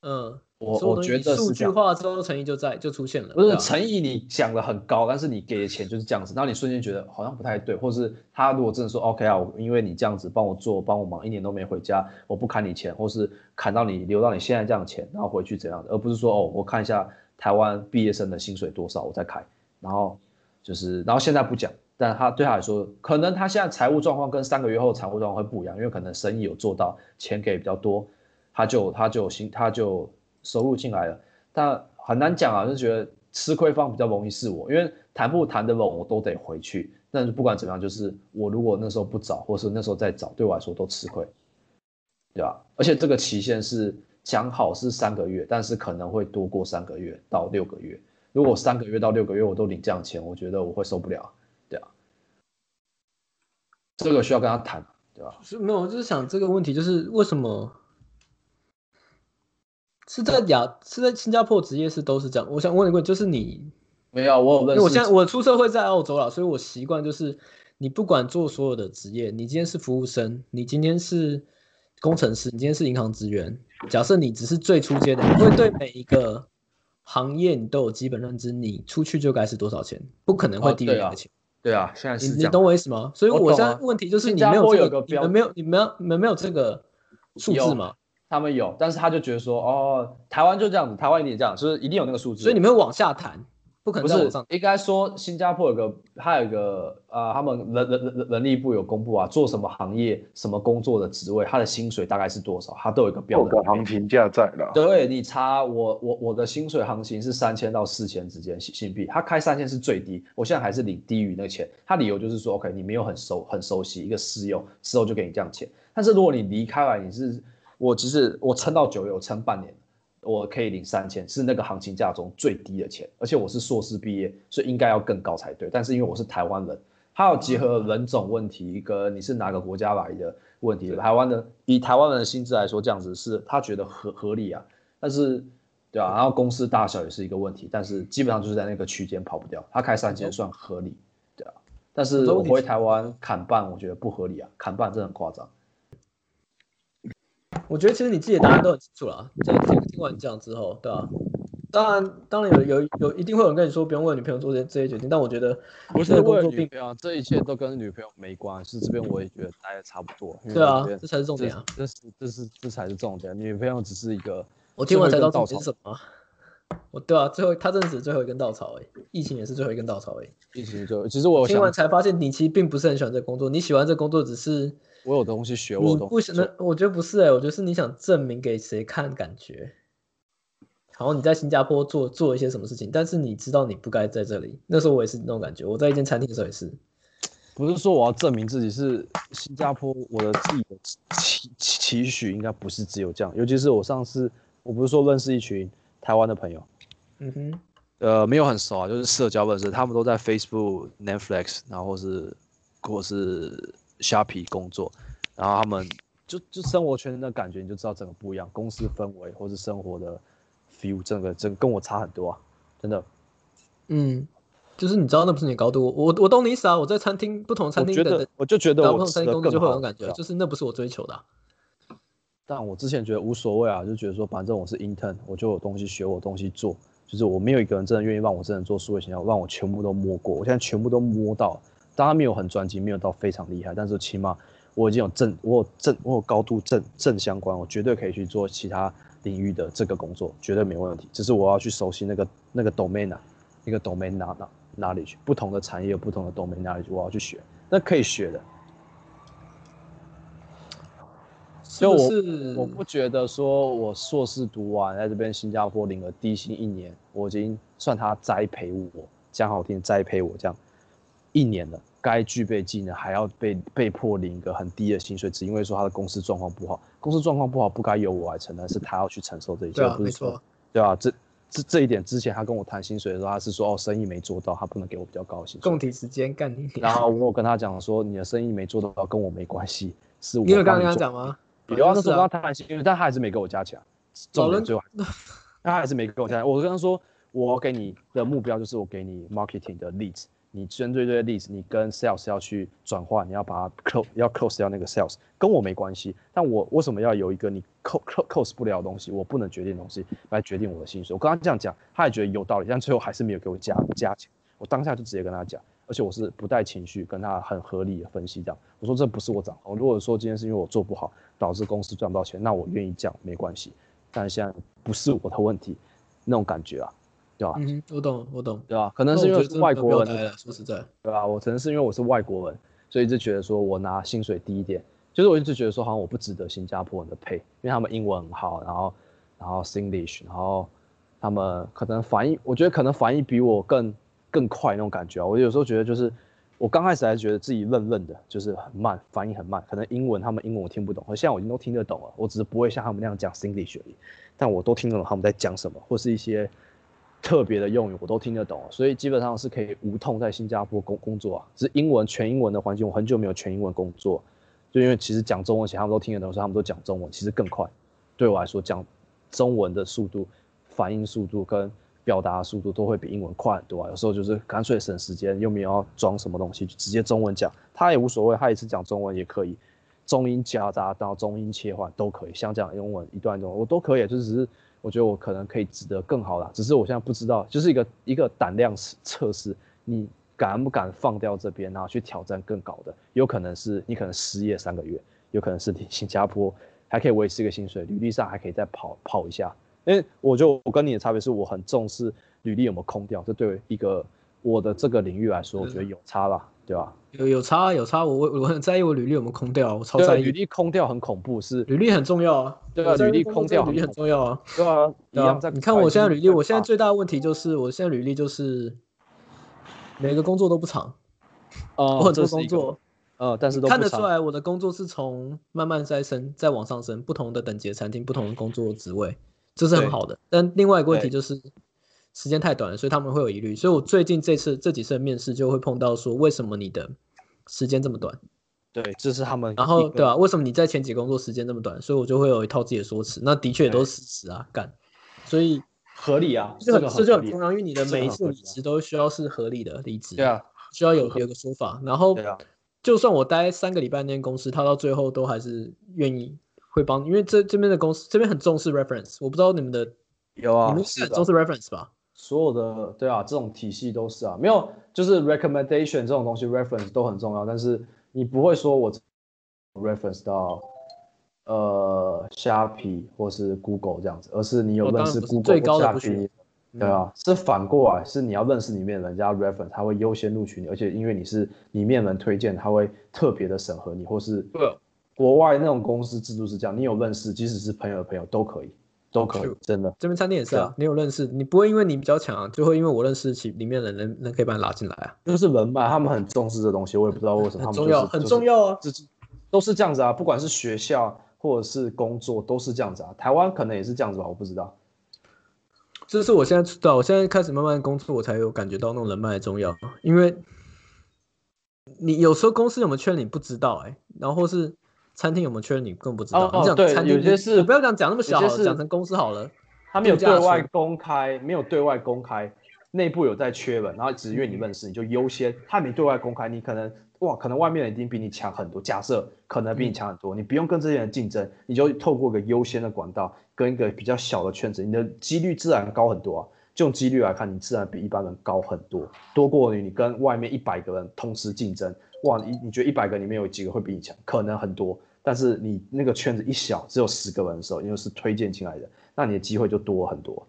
嗯，我我觉得数据。化之后，诚意就在就出现了。不是诚意，你讲的很高，但是你给的钱就是这样子，然后你瞬间觉得好像不太对，或是他如果真的说 OK 啊，我因为你这样子帮我做，帮我忙，一年都没回家，我不砍你钱，或是砍到你留到你现在这样的钱，然后回去怎样的，而不是说哦，我看一下台湾毕业生的薪水多少，我再开，然后就是，然后现在不讲，但他对他来说，可能他现在财务状况跟三个月后财务状况会不一样，因为可能生意有做到，钱给比较多，他就他就薪他就收入进来了。但很难讲啊，就觉得吃亏方比较容易是我，因为谈不谈得拢我都得回去。但是不管怎么样，就是我如果那时候不找，或是那时候再找，对我来说都吃亏，对吧？而且这个期限是讲好是三个月，但是可能会多过三个月到六个月，如果三个月到六个月我都领这样钱，我觉得我会受不了，这个需要跟他谈，对吧？是没有，我就是想这个问题，就是为什么是在亚是在新加坡职业是都是这样？我想问一个，就是你没有，我有认识，我现在我出社会在澳洲了，所以我习惯就是你不管做所有的职业，你今天是服务生，你今天是工程师，你今天是银行职员，假设你只是最初阶的，你会对每一个行业你都有基本认知，你出去就该是多少钱，不可能会低于那个钱。对啊，现在是你你懂我意思吗？所以我现在问题就是你没有这个，你们没有你们有你们没有这个数字吗？他们有，但是他就觉得说，哦，台湾就这样子，台湾一定这样，就是一定有那个数字，所以你们往下谈。不可能不是，应该说新加坡有个，还有一个啊，他们人人人人力部有公布啊，做什么行业、什么工作的职位，他的薪水大概是多少，他都有一个标准行情价在了。对你查我我我的薪水行情是三千到四千之间新新币，他开三千是最低，我现在还是领低于那个钱，他理由就是说，OK，你没有很熟很熟悉一个试用，之后就给你这样钱，但是如果你离开了，你是我只是我撑到九月，我撑半年。我可以领三千，是那个行情价中最低的钱，而且我是硕士毕业，所以应该要更高才对。但是因为我是台湾人，他要结合人种问题，一个你是哪个国家来的问题。台湾的以台湾人的薪资来说，这样子是他觉得合合理啊。但是，对啊，然后公司大小也是一个问题，但是基本上就是在那个区间跑不掉。他开三千算合理，对啊。但是我回台湾砍半，我觉得不合理啊，砍半真的很夸张。我觉得其实你自己的答案都很清楚了，在听听完讲之后，对吧？当然，当然有有有一定会有人跟你说不用为女朋友做这这些决定，但我觉得不是为了女朋友，这一切都跟女朋友没关系。这边我也觉得待的差不多。对啊，这才是重点啊！这是这是这才是重点，女朋友只是一个。我听完才知道是什么。我对啊，最后他真的是最后一根稻草哎，疫情也是最后一根稻草哎。疫情就其实我听完才发现，你其实并不是很喜欢这工作，你喜欢这工作只是。我有东西学，我不想那，我觉得不是哎，我觉得是你想证明给谁看，感觉。然后你在新加坡做做一些什么事情，但是你知道你不该在这里。那时候我也是那种感觉，我在一间餐厅的时候也是。不是说我要证明自己是新加坡，我的自己的期期许应该不是只有这样。尤其是我上次，我不是说认识一群台湾的朋友，嗯哼，呃，没有很熟啊，就是社交认识，他们都在 Facebook、Netflix，然后是或是。虾皮工作，然后他们就就生活圈的感觉，你就知道整个不一样。公司氛围或是生活的 feel，整个整跟我差很多啊，真的。嗯，就是你知道那不是你高度，我我懂你意思啊。我在餐厅不同餐厅的，我就觉得不同餐厅工作就会有感觉，就是那不是我追求的。但我之前觉得无所谓啊，就觉得说反正我是 intern，我就有东西学，我东西做，就是我没有一个人真的愿意让我真的做数位形象，让我全部都摸过。我现在全部都摸到。当然没有很专精，没有到非常厉害，但是起码我已经有正，我有正，我有高度正正相关，我绝对可以去做其他领域的这个工作，绝对没问题。只是我要去熟悉那个那个 domain 啊，那个 domain 哪哪哪里去？不同的产业有不同的 domain 哪里去？我要去学，那可以学的。所以我我不觉得说我硕士读完在这边新加坡领了低薪一年，我已经算他栽培我，讲好听栽培我这样。一年了，该具备技能还要被被迫领一个很低的薪水，只因为说他的公司状况不好，公司状况不好不该由我来承担，是他要去承受这一切，不是说对吧？这这这一点之前他跟我谈薪水的时候，他是说哦生意没做到，他不能给我比较高的薪水。共体时间干你。然后我跟他讲说，你的生意没做到跟我没关系，是我。你有刚刚讲吗？有啊，那时候跟他谈薪水，但他还是没给我加强。总人最后，他还是没给我加钱。我跟他说，我给你的目标就是我给你 marketing 的例子。你针对这些例子，你跟 sales 要去转化，你要把它 close，要 close 掉那个 sales，跟我没关系。但我为什么要有一个你 close close 不了的东西，我不能决定的东西来决定我的薪水？我跟他这样讲，他也觉得有道理，但最后还是没有给我加加钱。我当下就直接跟他讲，而且我是不带情绪，跟他很合理的分析这样。我说这不是我掌控，如果说今天是因为我做不好，导致公司赚不到钱，那我愿意降没关系。但现在不是我的问题，那种感觉啊。对吧？嗯，我懂，我懂，对吧？可能是因为是外国人，说实在，对吧？我可能是因为我是外国人，所以一直觉得说我拿薪水低一点，就是我一直觉得说好像我不值得新加坡人的配，因为他们英文很好，然后然后 Singlish，然后他们可能反应，我觉得可能反应比我更更快那种感觉啊。我有时候觉得就是我刚开始还是觉得自己愣愣的，就是很慢，反应很慢。可能英文他们英文我听不懂，现在我已经都听得懂了，我只是不会像他们那样讲 Singlish 而已，但我都听得懂他们在讲什么，或是一些。特别的用语我都听得懂，所以基本上是可以无痛在新加坡工工作啊。是英文全英文的环境，我很久没有全英文工作，就因为其实讲中文，其实他们都听得懂，所以他们都讲中文，其实更快。对我来说，讲中文的速度、反应速度跟表达速度都会比英文快很多啊。有时候就是干脆省时间，又没有要装什么东西，就直接中文讲，他也无所谓，他一次讲中文也可以。中英夹杂到中英切换都可以，像讲英文一段中我都可以，就只是我觉得我可能可以值得更好啦，只是我现在不知道，就是一个一个胆量测试，你敢不敢放掉这边，然后去挑战更高的？有可能是你可能失业三个月，有可能是你 新加坡还可以维持一个薪水，履历上还可以再跑跑一下。因为我觉得我跟你的差别是我很重视履历有没有空掉，这对一个我的这个领域来说，我觉得有差啦。对吧？有有差有差，我我我很在意我履历有没有空掉，我超在意。履历空掉很恐怖，是履历很重要啊。对啊，履历空掉履历很重要啊。对啊，对啊。你看我现在履历，我现在最大的问题就是，我现在履历就是每个工作都不长，哦，我很多工作，呃，但是都看得出来我的工作是从慢慢再升，再往上升，不同的等级的餐厅，不同的工作职位，这是很好的。但另外一个问题就是。时间太短了，所以他们会有疑虑。所以我最近这次这几次的面试就会碰到说，为什么你的时间这么短？对，这是他们。然后对吧？为什么你在前几工作时间这么短？所以我就会有一套自己的说辞。那的确也都是事实啊，干。所以合理啊，这个这就很重要，因为你的每一次离职都需要是合理的离职。对啊，需要有有个说法。然后，就算我待三个礼拜那间公司，他到最后都还是愿意会帮，因为这这边的公司这边很重视 reference。我不知道你们的有啊，你们是很重视 reference 吧？所有的对啊，这种体系都是啊，没有就是 recommendation 这种东西，reference 都很重要，但是你不会说我 reference 到呃虾皮或是 Google 这样子，而是你有认识 Google 虾皮，对啊，是反过来，是你要认识里面人家 reference，他会优先录取你，而且因为你是里面人推荐，他会特别的审核你，或是国外那种公司制度是这样，你有认识，即使是朋友的朋友都可以。都可以，真的。这边餐厅也是啊，你有认识，你不会因为你比较强，就会因为我认识其里面的人，人可以把你拉进来啊。就是人脉，他们很重视这东西，我也不知道为什么。很重要，很重要啊。这都是这样子啊，不管是学校或者是工作，都是这样子啊。台湾可能也是这样子吧，我不知道。这是我现在知道，我现在开始慢慢工作，我才有感觉到那种人脉的重要。因为你有时候公司有没有缺你不知道哎，然后是。餐厅有没有缺人？你更不知道。哦，对，有些是不要讲讲那么小，讲成公司好了。他没有对外公开，没有对外公开，内部有在缺人，然后只是因为你认识，你就优先。他没对外公开，你可能哇，可能外面人已经比你强很多。假设可能比你强很多，你不用跟这些人竞争，你就透过个优先的管道，跟一个比较小的圈子，你的几率自然高很多啊。就用几率来看，你自然比一般人高很多，多过于你跟外面一百个人同时竞争。哇，你你觉得一百个里面有几个会比你强？可能很多。但是你那个圈子一小，只有十个人的时候，因为是推荐进来的，那你的机会就多很多。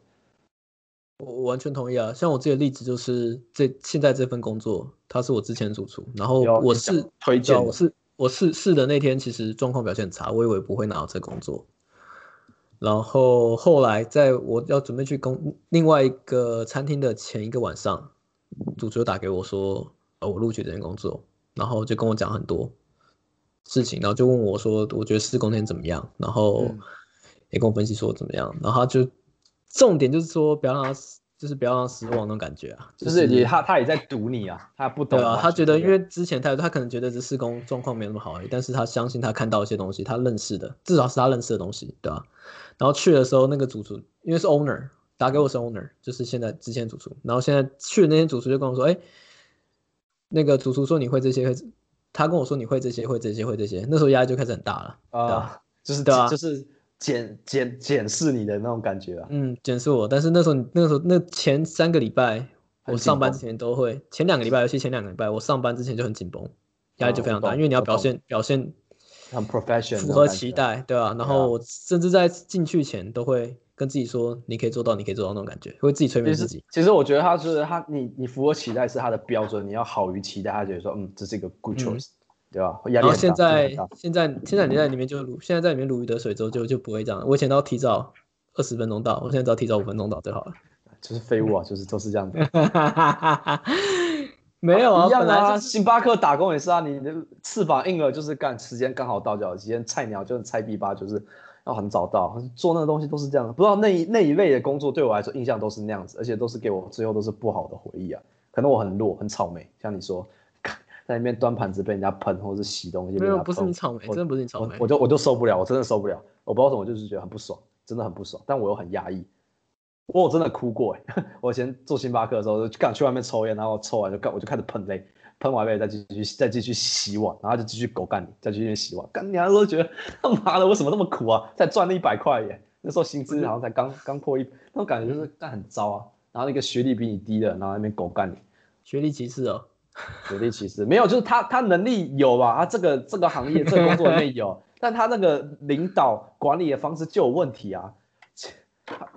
我完全同意啊！像我自己的例子就是，这现在这份工作，他是我之前主厨，然后我是推荐，我是我是试的那天，其实状况表现很差，我以为不会拿到这工作。然后后来在我要准备去工另外一个餐厅的前一个晚上，主厨打给我说，呃，我录取这份工作，然后就跟我讲很多。事情，然后就问我说：“我觉得施工那天怎么样？”然后也跟我分析说怎么样。然后他就重点就是说，不要让他就是不要让他失望那种感觉啊。就是也他他也在赌你啊，他不懂啊。他觉得因为之前他他可能觉得这施工状况没那么好而已，但是他相信他看到一些东西，他认识的至少是他认识的东西，对吧？然后去的时候，那个主厨因为是 owner 打给我是 owner，就是现在之前主厨。然后现在去的那天主厨就跟我说：“哎，那个主厨说你会这些。”他跟我说你会这些会这些会这些，那时候压力就开始很大了啊，就是对啊，就是检检检视你的那种感觉啊，嗯，检视我。但是那时候那个时候那前三个礼拜，我上班之前都会，前两个礼拜尤其前两个礼拜，我上班之前就很紧绷，压力就非常大，因为你要表现表现很 professional，符合期待，对吧？然后我甚至在进去前都会。跟自己说，你可以做到，你可以做到那种感觉，会自己催眠自己。其实我觉得他就是他，你你符合期待是他的标准，你要好于期待，他觉得说，嗯，这是一个 good choice，对吧？然后现在现在现在你在里面就如现在在里面如鱼得水之后就就不会这样。我以前都要提早二十分钟到，我现在只要提早五分钟到就好了。就是废物啊，就是都是这样子。没有啊，一样啊。星巴克打工也是啊，你的翅膀硬了就是干，时间刚好到就好。今天菜鸟就是菜逼吧，就是。要很早到，做那个东西都是这样的。不知道那一那一类的工作对我来说印象都是那样子，而且都是给我最后都是不好的回忆啊。可能我很弱，很草莓，像你说，在那边端盘子被人家喷，或者是洗东西没有，不是你草莓，真的不是你草莓，我就我就受不了，我真的受不了。我不知道什么，就是觉得很不爽，真的很不爽。但我又很压抑，我真的哭过哎。我以前做星巴克的时候，就干去外面抽烟，然后抽完就干，我就开始喷泪。喷完呗，再继续再继续洗碗，然后就继续狗干你，再继续洗碗。干你那时候觉得他妈的，为什么那么苦啊？才赚了一百块耶，那时候薪资好像才刚刚破一，那种感觉就是干很糟啊。然后那个学历比你低的，然后那边狗干你，学历歧视哦，学历歧视没有，就是他他能力有吧？他这个这个行业 这个工作里面有，但他那个领导管理的方式就有问题啊，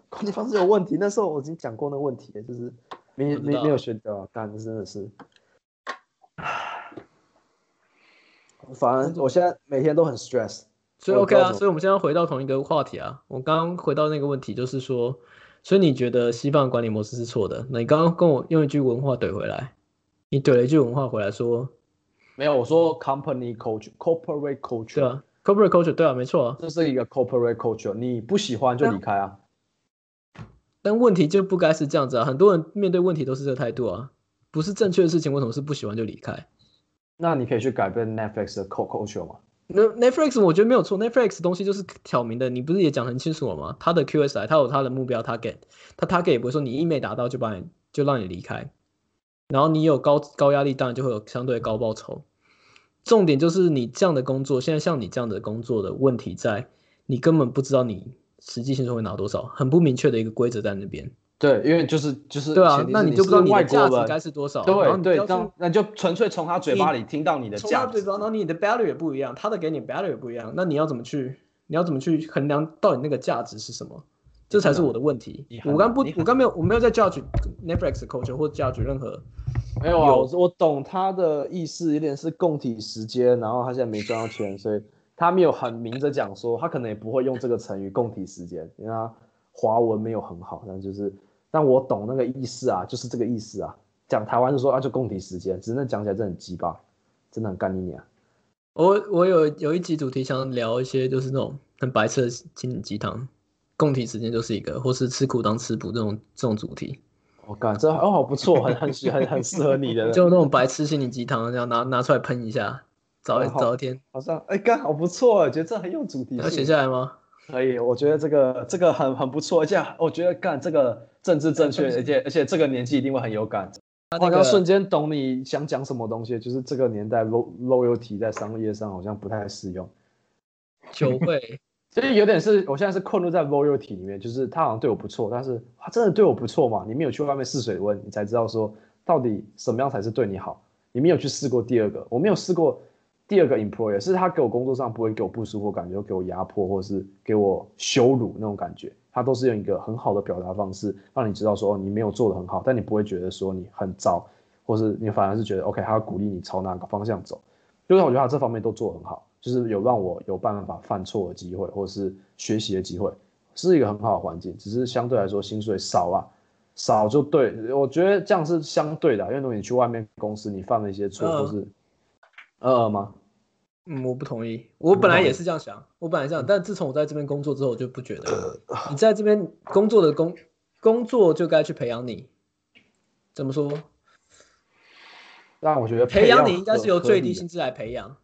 管理方式有问题。那时候我已经讲过那个问题了，就是没没没有学到，干真的是。反正我现在每天都很 stress，所以 OK 啊，所以我们现在回到同一个话题啊。我刚刚回到那个问题，就是说，所以你觉得西方管理模式是错的？那你刚刚跟我用一句文化怼回来，你怼了一句文化回来说，没有，我说 company culture，corporate culture，对啊，corporate culture，对啊，没错啊，这是一个 corporate culture，你不喜欢就离开啊。但问题就不该是这样子啊，很多人面对问题都是这个态度啊，不是正确的事情，为什么是不喜欢就离开？那你可以去改变 Netflix 的 culture 吗？那 Netflix 我觉得没有错，Netflix 东西就是挑明的，你不是也讲很清楚了吗？他的 QSI，他有他的目标，target，他 target 也不会说你一没达到就把你就让你离开，然后你有高高压力，当然就会有相对高报酬。重点就是你这样的工作，现在像你这样的工作的问题在，你根本不知道你实际薪水会拿多少，很不明确的一个规则在那边。对，因为就是就是对啊，那你就不知道你的价值该是多少。对对，那那就纯粹从他嘴巴里听到你的价值，然后你的 value 也不一样，他的给你 value 也不一样，那你要怎么去，你要怎么去衡量到底那个价值是什么？这才是我的问题。我刚不，我刚没有，我没有在 judge Netflix culture 或 judge 任何。没有啊，我我懂他的意思，有点是供体时间，然后他现在没赚到钱，所以他没有很明着讲说，他可能也不会用这个成语供体时间，因为他华文没有很好，但就是。但我懂那个意思啊，就是这个意思啊。讲台湾是说啊，就供体时间，只是那讲起来真的很鸡巴，真的很干你啊。我我有有一集主题想聊一些，就是那种很白痴的心灵鸡汤，供体时间就是一个，或是吃苦当吃补这种这种主题。我干，这哦好不错，很很很很适合你的，就那种白痴心灵鸡汤，这样拿拿出来喷一下，早一早一天。好像哎干好不错，觉得这很有主题。要写下来吗？可以，我觉得这个这个很很不错，而且我觉得干这个政治正确，而且而且这个年纪一定会很有感。好像瞬间懂你想讲什么东西，就是这个年代 low loyalty 在商业上好像不太适用。酒会，其实有点是我现在是困入在 loyalty 里面，就是他好像对我不错，但是他真的对我不错嘛？你没有去外面试水温，你才知道说到底什么样才是对你好。你没有去试过第二个，我没有试过。第二个 employer 是他给我工作上不会给我不舒服感觉，给我压迫或者是给我羞辱那种感觉，他都是用一个很好的表达方式，让你知道说你没有做的很好，但你不会觉得说你很糟，或是你反而是觉得 OK，他要鼓励你朝哪个方向走，就是我觉得他这方面都做很好，就是有让我有办法犯错的机会，或者是学习的机会，是一个很好的环境，只是相对来说薪水少啊，少就对我觉得这样是相对的，因为如果你去外面公司，你犯了一些错，或是。呃吗？嗯，我不同意。我本来也是这样想，我本来这样，但自从我在这边工作之后，我就不觉得你在这边工作的工工作就该去培养你。怎么说？但我觉得培养你应该是由最低薪资来培养。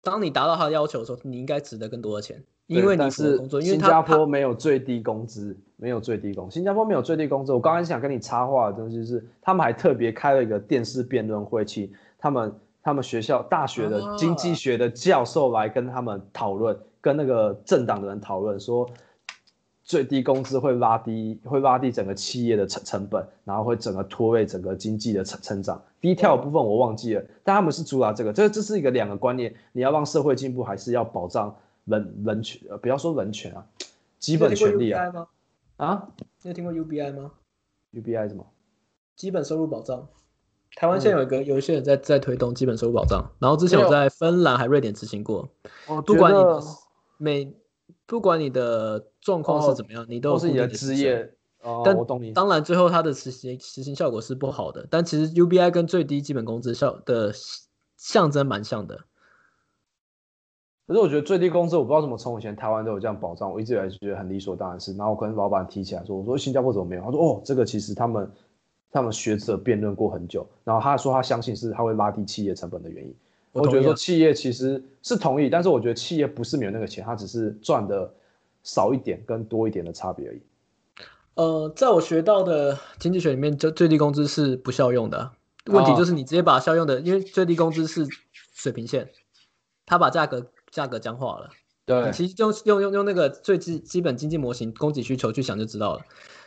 当你达到他的要求的时候，你应该值得更多的钱，因为你是工作。因为新加坡没有最低工资，没有最低工。新加坡没有最低工资。我刚刚想跟你插话的东西是，他们还特别开了一个电视辩论会，去他们。他们学校大学的经济学的教授来跟他们讨论，跟那个政党的人讨论，说最低工资会拉低，会拉低整个企业的成成本，然后会整个拖累整个经济的成成长。第一跳部分我忘记了，但他们是主打这个，这这是一个两个观念，你要让社会进步，还是要保障人人权？呃，不要说人权啊，基本权利啊。啊？你有听过 UBI 吗？UBI 什么？基本收入保障。台湾现在有一个有一些人在在推动基本收入保障，然后之前我在芬兰还瑞典执行过。不管你每不管你的状况是怎么样，你都是你的职业。但我懂你。当然，最后它的实行实行效果是不好的。但其实 UBI 跟最低基本工资效的象征蛮像的。可是我觉得最低工资，我不知道怎么从以前台湾都有这样保障，我一直以来觉得很理所当然是。然后我跟老板提起来说，我说新加坡怎么没有？他说哦，这个其实他们他们学者辩论过很久，然后他说他相信是他会拉低企业成本的原因。我觉得说企业其实是同意，但是我觉得企业不是没有那个钱，他只是赚的少一点跟多一点的差别而已。呃，在我学到的经济学里面，就最低工资是不效用的。问题就是你直接把效用的，因为最低工资是水平线，他把价格价格僵化了。对，其实用用用用那个最基基本经济模型供给需求去想就知道了，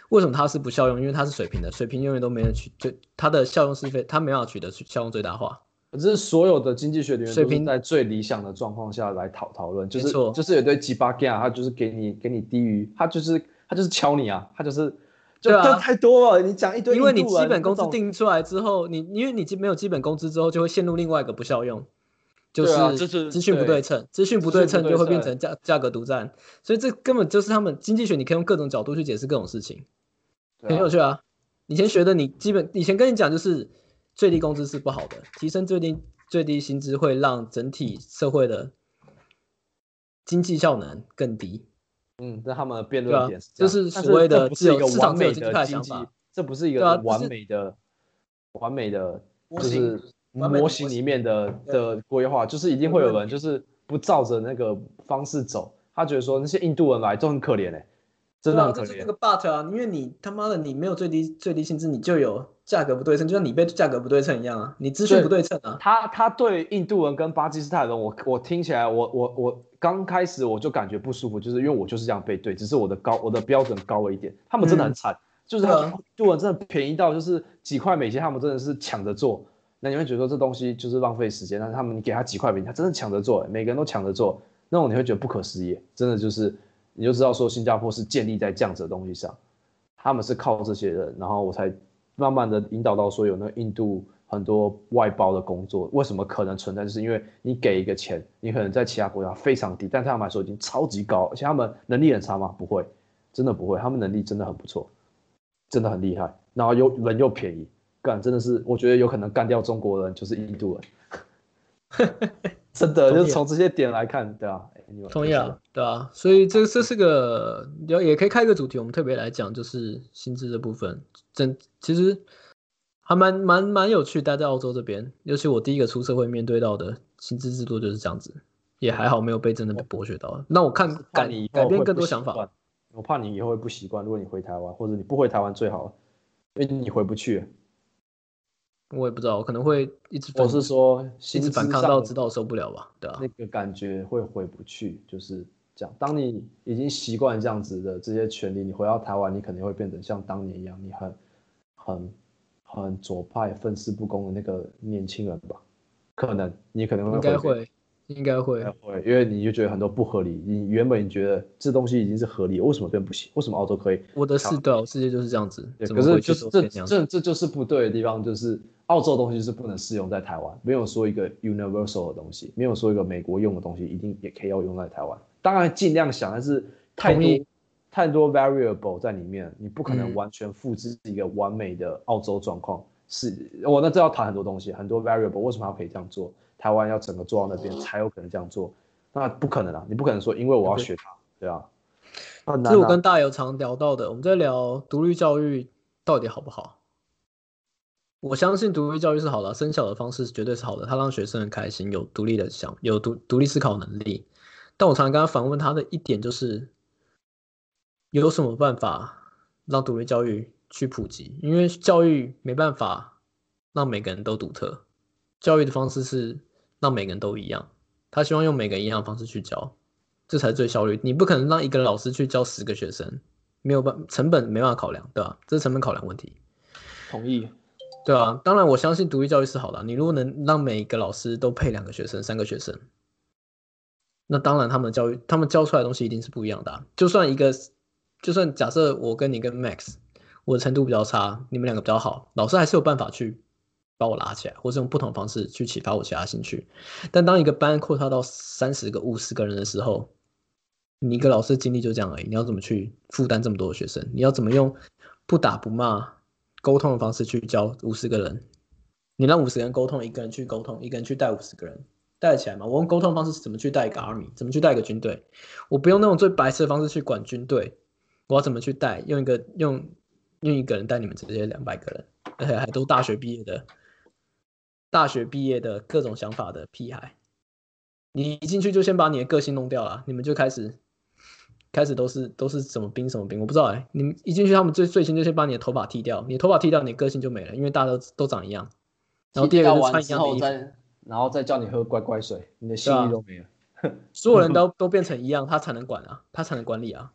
为什么它是不效用？因为它是水平的，水平永远都没人取，最它的效用是非，它没办法取得效用最大化。这是所有的经济学里面水平在最理想的状况下来讨讨论，就是就是有对鸡巴 g a 他就是给你给你低于，他就是他就是敲你啊，他就是。对啊，太多了。你讲一堆，因为你基本工资定出来之后，你因为你基没有基本工资之后，就会陷入另外一个不效用，就是资讯不对称，资讯不对称就会变成价价格独占。所以这根本就是他们经济学，你可以用各种角度去解释各种事情，很有趣啊。以前学的，你基本以前跟你讲就是最低工资是不好的，提升最低最低薪资会让整体社会的经济效能更低。嗯，这他们的辩论点是这是所谓的是一个完美的经济，这不是一个完美的、完美的，就是模型里面的的规划，就是一定会有人就是不照着那个方式走，他觉得说那些印度人来都很可怜哎，真的很可怜。那个 but 啊，因为你他妈的你没有最低最低薪资，你就有价格不对称，就像你被价格不对称一样啊，你资讯不对称啊。他他对印度人跟巴基斯坦人，我我听起来，我我我。刚开始我就感觉不舒服，就是因为我就是这样被对，只是我的高我的标准高了一点。他们真的很惨，就是他对我真的便宜到就是几块美金，他们真的是抢着做。那你会觉得说这东西就是浪费时间，但是他们你给他几块饼，他真的抢着做，每个人都抢着做，那种你会觉得不可思议。真的就是你就知道说新加坡是建立在这样子的东西上，他们是靠这些人，然后我才慢慢的引导到说有那印度。很多外包的工作为什么可能存在？就是因为你给一个钱，你可能在其他国家非常低，但他们来说已经超级高，而且他们能力很差吗？不会，真的不会，他们能力真的很不错，真的很厉害，然后又人又便宜，干真的是我觉得有可能干掉中国人就是印度人，真的就从这些点来看，对啊，同意啊，对啊，所以这这是个要也可以开一个主题，我们特别来讲就是薪资的部分，真其实。还蛮蛮蛮有趣，待在澳洲这边，尤其我第一个出社会面对到的薪资制度就是这样子，也还好没有被真的被剥削到。那我看改改变更多想法，我怕你以后会不习惯。如果你回台湾，或者你不回台湾最好，因为你回不去。我也不知道，我可能会一直我是说一直反抗到直到受不了吧，对啊，那个感觉会回不去，就是这样。当你已经习惯这样子的这些权利，你回到台湾，你肯定会变成像当年一样，你很很。很左派、愤世不公的那个年轻人吧？可能你可能会应该会，应该会会，因为你就觉得很多不合理。你原本你觉得这东西已经是合理，为什么变不行？为什么澳洲可以？我的世对，世界就是这样子。可是就是这这这就是不对的地方，就是澳洲的东西是不能适用在台湾，没有说一个 universal 的东西，没有说一个美国用的东西一定也可以要用在台湾。当然尽量想，但是太多。太多 variable 在里面，你不可能完全复制一个完美的澳洲状况。是，我那这要谈很多东西，很多 variable 为什么要可以这样做？台湾要整个做到那边才有可能这样做，那不可能啊！你不可能说因为我要学它，对啊。这是我跟大友常聊到的，我们在聊独立教育到底好不好？我相信独立教育是好的，生小的方式绝对是好的，它让学生很开心，有独立的想，有独独立思考能力。但我常常跟他反问他的一点就是。有什么办法让独立教育去普及？因为教育没办法让每个人都独特，教育的方式是让每个人都一样。他希望用每个人一样的方式去教，这才是最效率。你不可能让一个老师去教十个学生，没有办成本没办法考量，对吧？这是成本考量问题。同意，对啊。当然，我相信独立教育是好的。你如果能让每一个老师都配两个学生、三个学生，那当然他们的教育，他们教出来的东西一定是不一样的。就算一个。就算假设我跟你跟 Max，我的程度比较差，你们两个比较好，老师还是有办法去把我拉起来，或者用不同方式去启发我其他兴趣。但当一个班扩大到三十个、五十个人的时候，你一个老师的精力就这样而已，你要怎么去负担这么多的学生？你要怎么用不打不骂沟通的方式去教五十个人？你让五十个人沟通，一个人去沟通，一个人去带五十个人，带得起来吗？我用沟通方式怎么去带一个 army，怎么去带一个军队？我不用那种最白痴的方式去管军队，我要怎么去带？用一个用用一个人带你们这些两百个人，而且还都大学毕业的，大学毕业的各种想法的屁孩。你一进去就先把你的个性弄掉了，你们就开始开始都是都是什么兵什么兵，我不知道哎、你们一进去，他们最最先就先把你的头发剃掉，你的头发剃掉，你的个性就没了，因为大家都都长一样。然后第二个穿一样的衣服，然后再叫你喝乖乖水，你的心意都没了。所有人都都变成一样，他才能管啊，他才能管理啊。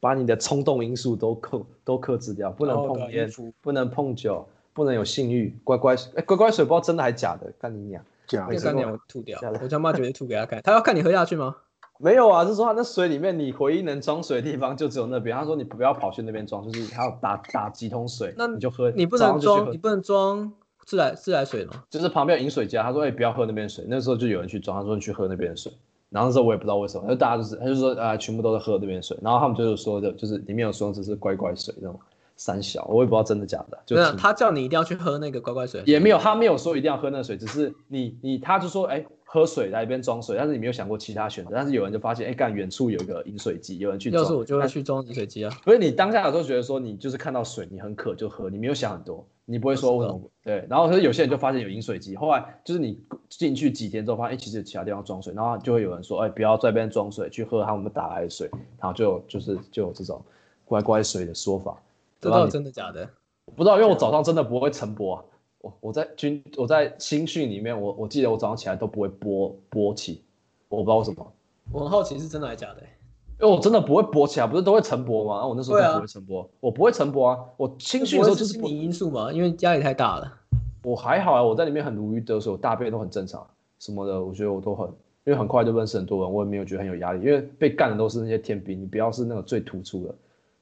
把你的冲动因素都克都克制掉，不能碰烟不能碰酒，不能有性欲。乖乖水，哎，乖乖水不知道真的还假的，看你娘。假的没事那干娘我吐掉，我他妈绝对吐给他看。他要看你喝下去吗？没有啊，是说他那水里面你唯一能装水的地方就只有那边。他说你不要跑去那边装，就是他要打打几桶水，那你就喝，你不能装，你不能装自来自来水吗？就是旁边有饮水机啊，他说哎、不要喝那边水，那时候就有人去装，他说你去喝那边的水。然后那时候我也不知道为什么，就大家就是他就说啊、全部都在喝那边水，然后他们就是说的，就是里面有说只是乖乖水那种三小，我也不知道真的假的，就他叫你一定要去喝那个乖乖水。也没有，他没有说一定要喝那个水，只是你你他就说，哎、喝水来一边装水，但是你没有想过其他选择，但是有人就发现，哎、干远处有一个饮水机，有人去装。要是我就会去装饮水机啊。不是你当下有时候觉得说，你就是看到水，你很渴就喝，你没有想很多，你不会说为什么对。然后可是有些人就发现有饮水机，后来就是你进去几天之后，发现哎、其实有其他地方装水，然后就会有人说，哎、不要在这边装水，去喝他们打来的水，然后就有就是就有这种乖乖水的说法。这到底对吧你真的假的？不知道，因为我早上真的不会晨播啊。我我在军我在新训里面，我我记得我早上起来都不会播播起，我不知道为什么，我很好奇是真的还是假的欸、因为我真的不会播起来，不是都会晨勃吗？我那时候不会晨播，我不会晨勃啊。我新训的时候就是不心理因素嘛，因为压力太大了。我还好啊，我在里面很如鱼得水，我大便都很正常，什么的，我觉得我都很，因为很快就认识很多人，我也没有觉得很有压力，因为被干的都是那些天兵，你不要是那个最突出的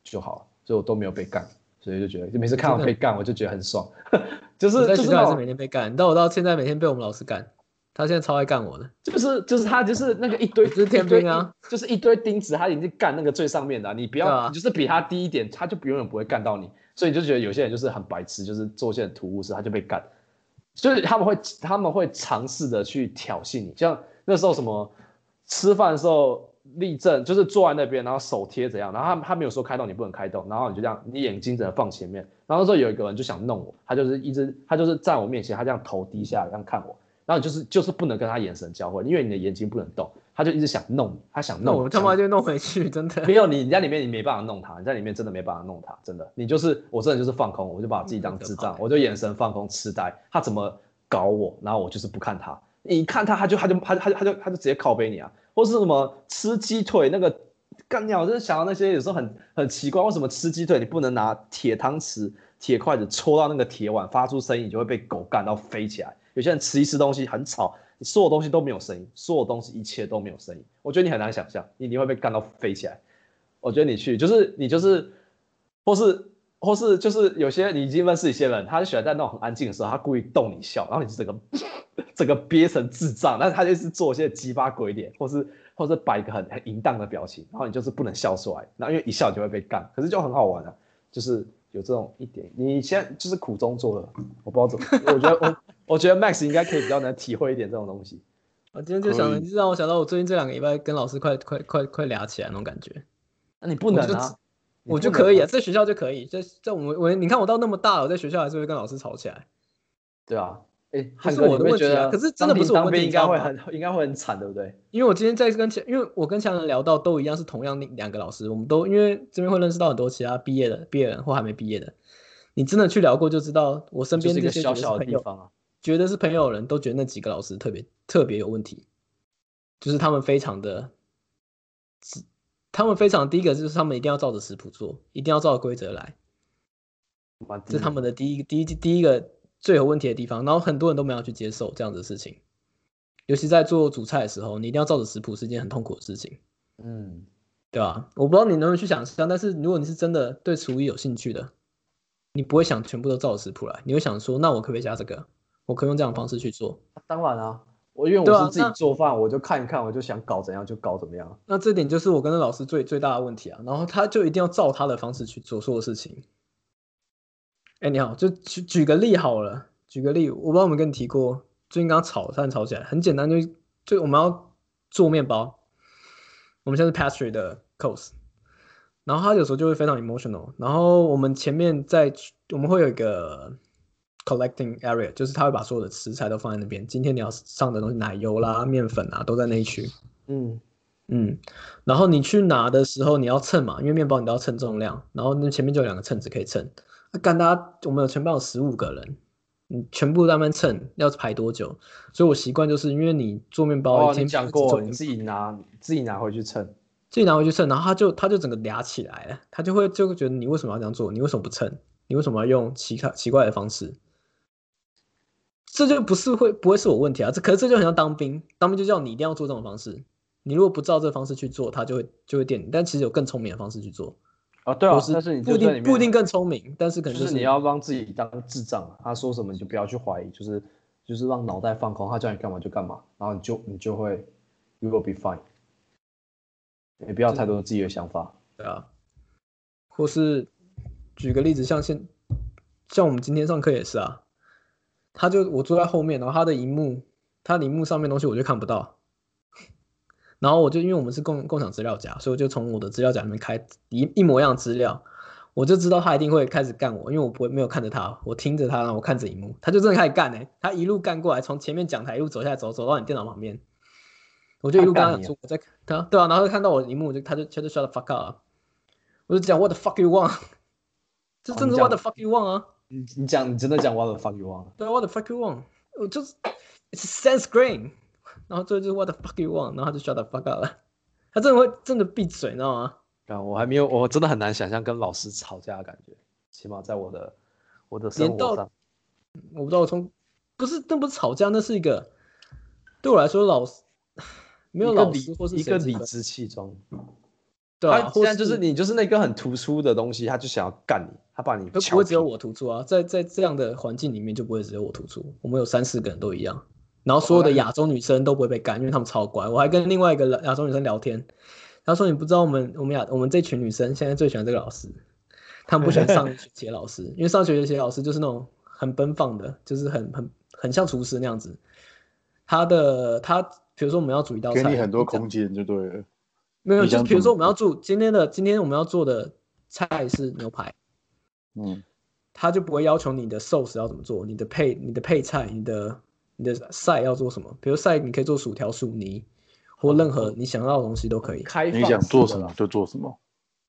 就好了，所以我都没有被干，所以就觉得就每次看到被干，我就觉得很爽，就是我在学校还是每天被干，但我到现在每天被我们老师干，他现在超爱干我的。就是就是他就是那个一堆 就是天兵啊，就是一堆钉子，他已经干那个最上面的啊、你不要、啊你就是比他低一点，他就永远不会干到你，所以你就觉得有些人就是很白痴，就是做一些很突兀事，他就被干，就是他们会他们会尝试的去挑衅你，像那时候什么吃饭的时候立正，就是坐在那边，然后手贴怎样，然后他他没有说开动，你不能开动，然后你就这样，你眼睛只能放前面，然后那时候有一个人就想弄我，他就是一直他就是在我面前，他这样头低下来这样看我。然后你就是就是不能跟他眼神交汇，因为你的眼睛不能动，他就一直想弄你，他想弄我他妈就弄回去，真的。没有你，你在里面你没办法弄他，你在里面真的没办法弄他，真的，你就是我真的就是放空，我就把自己当智障，我就眼神放空痴呆，他怎么搞我，然后我就是不看他，你看他他就他就他就他就他就他就直接靠背你啊，或是什么吃鸡腿那个干掉，我真的想到那些有时候很很奇怪，为什么吃鸡腿你不能拿铁汤匙、铁筷子戳到那个铁碗发出声音，你就会被狗干到飞起来？有些人吃一吃东西很吵，你所有东西都没有声音，所有东西一切都没有声音，我觉得你很难想象，你你会被干到飞起来。我觉得你去就是你就是，或是或是就是有些你已经认识一些人，他就喜欢在那种很安静的时候，他故意逗你笑，然后你整个 整个憋成智障，但是他就是做一些鸡巴鬼脸，或是或是摆一个很很淫荡的表情，然后你就是不能笑出来，然后因为一笑你就会被干，可是就很好玩啊，就是有这种一点，你现在就是苦中作乐，我不知道怎么，我觉得我我觉得 Max 应该可以比较能体会一点这种东西。我今天就想，让我想到我最近这两个礼拜跟老师快快快快聊起来那种感觉。那你不能我就啊，我就可以啊，，在学校就可以，在在我们我你看我到那么大了，我在学校还是会跟老师吵起来。对啊，哎，不是我的问题啊可是真的不是我问题应该会很应该会很惨，对不对？因为我今天在跟强，因为我跟其他人聊到都一样是同样那两个老师，我们都因为这边会认识到很多其他毕业的毕业人或还没毕业的，你真的去聊过就知道，我身边这些个小小的地方啊。觉得是朋友的人都觉得那几个老师特别特别有问题，就是他们非常的，他们非常第一个就是他们一定要照着食谱做，一定要照着规则来，这是他们的第一第一第一个最有问题的地方，然后很多人都没有去接受这样子的事情，尤其在做主菜的时候，你一定要照着食谱是一件很痛苦的事情。嗯，对吧？我不知道你能不能去想象，但是如果你是真的对厨艺有兴趣的，你不会想全部都照着食谱来，你会想说，那我可不可以加这个？我可以用这样的方式去做。当然啊，我因为我是自己做饭，我就看一看，我就想搞怎样就搞怎么样。那这点就是我跟那老师最最大的问题啊。然后他就一定要照他的方式去做所有事情。哎，你好，就举举个例好了，举个例，我不知道我们跟你提过，最近刚炒，差点炒起来，很简单，就就我们要做面包，我们现在是 pastry 的 course，然后他有时候就会非常 emotional，然后我们前面在我们会有一个 collecting area，就是他会把所有的食材都放在那边，今天你要上的东西，奶油啦、面粉啊，都在那一区。嗯，嗯，然后你去拿的时候你要称嘛，因为面包你都要称重量，然后那前面就有两个秤子可以称。那干大家我们有全班有十五个人，你全部在那边称要排多久？所以我习惯就是因为你做面包你讲过，你自己拿自己拿回去称。自己拿回去称，然后他就他就整个俩起来了，他就会就会觉得你为什么要这样做？你为什么不称？你为什么要用奇怪奇怪的方式？这就不是会不会是我问题啊？这可是这就很像当兵，当兵就叫你一定要做这种方式，你如果不照这个方式去做，他就会就会电你。但其实有更聪明的方式去做，啊，对啊，是但是你不一定不一定更聪明，但是可能就是你要让自己当智障，他说什么你就不要去怀疑，就是就是让脑袋放空，他叫你干嘛就干嘛，然后你就你就会 you will be fine，也不要太多自己的想法。对啊，或是举个例子，像现像我们今天上课也是啊，他就我坐在后面，然后他的荧幕，他的荧幕上面东西我就看不到，然后我就因为我们是共共享资料夹，所以我就从我的资料夹里面开一一模一样的资料，我就知道他一定会开始干我，因为我不会没有看着他，我听着他，然后我看着荧幕，他就真的开始干哎、他一路干过来，从前面讲台一路走下来，走走到你电脑旁边，我就一路跟他讲说我在他对啊，然后他看到我的荧幕，就他就他就 shut the fuck up 啊。我就讲 What the fuck you want？这真的是 What the fuck you want 啊？你你讲你真的讲 what the fuck you want？对啊，What the fuck you want？我就是 It's sense green，然后最后就是 What the fuck you want？然后他就 shut the fuck up 了。他真的会真的闭嘴，你知道吗？啊，我还没有，我真的很难想象跟老师吵架的感觉，起码在我的我的生活上，我不知道，我从不是那不是吵架，那是一个对我来说老师 没有老师或是一个理直气壮。对啊，现在就是你就是那个很突出的东西，他就想要干你，他把你就不会只有我突出啊，在在这样的环境里面就不会只有我突出，我们有三四个人都一样，然后所有的亚洲女生都不会被干，因为她们超乖。我还跟另外一个亚洲女生聊天，她说你不知道我们我们亚我们这群女生现在最喜欢这个老师，她们不喜欢上学期的老师，因为上学期的老师就是那种很奔放的，就是很很很像厨师那样子。他的他比如说我们要煮一道菜，给你很多空间就对了。没有，就比如煮说我们要做今天的今天我们要做的菜是牛排。嗯，他就不会要求你的 sauce 要怎么做，你的配你的配菜，你的你的菜要做什么。比如菜你可以做薯条、薯泥，或任何你想要的东西都可以。你开放想做什么就做什么，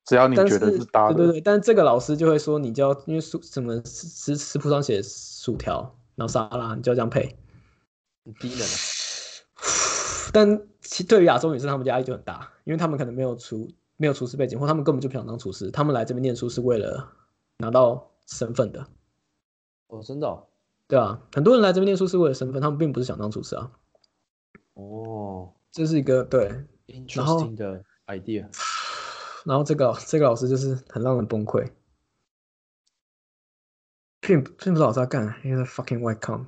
只要你觉得是搭的。对对对，但是这个老师就会说，你就要因为薯什么食食谱上写薯条，然后沙拉，你就要这样配。很低能的。但其对于亚洲女生，她们压力就很大，因为她们可能没有厨没有厨师背景，或她们根本就不想当厨师，她们来这边念书是为了拿到身份的。哦，真的哦，对啊，很多人来这边念书是为了身份，他们并不是想当厨师啊。哦这是一个对，，interesting 的 idea。然后这个这个老师就是很让人崩溃，并并不知道老师在干，因为 fucking white com，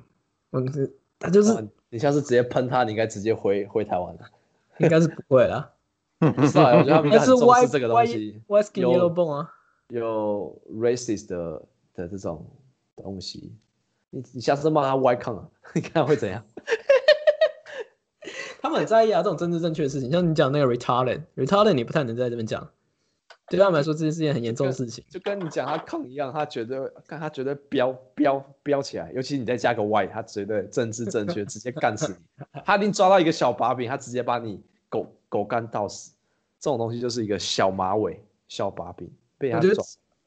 我是他就是哇你下次直接喷他，你应该直接回回台湾了。应该是不会啦，不是啊，我觉得他们应该是很重视这个东西有有 racist 的的这种东西。你你下次骂他 white con 啊，你看会怎样？他们很在意啊这种政治正确的事情，像你讲那个 retarded，retarded 你不太能在这边讲，对他们来说这是件很严重的事情。就跟你讲他 con 一样，他绝对看他绝对飙飙飙起来，尤其你再加个 white，他绝对政治正确，直接干死你。他一定抓到一个小把柄，他直接把你狗狗干到死。这种东西就是一个小马尾、小把柄，被他抓。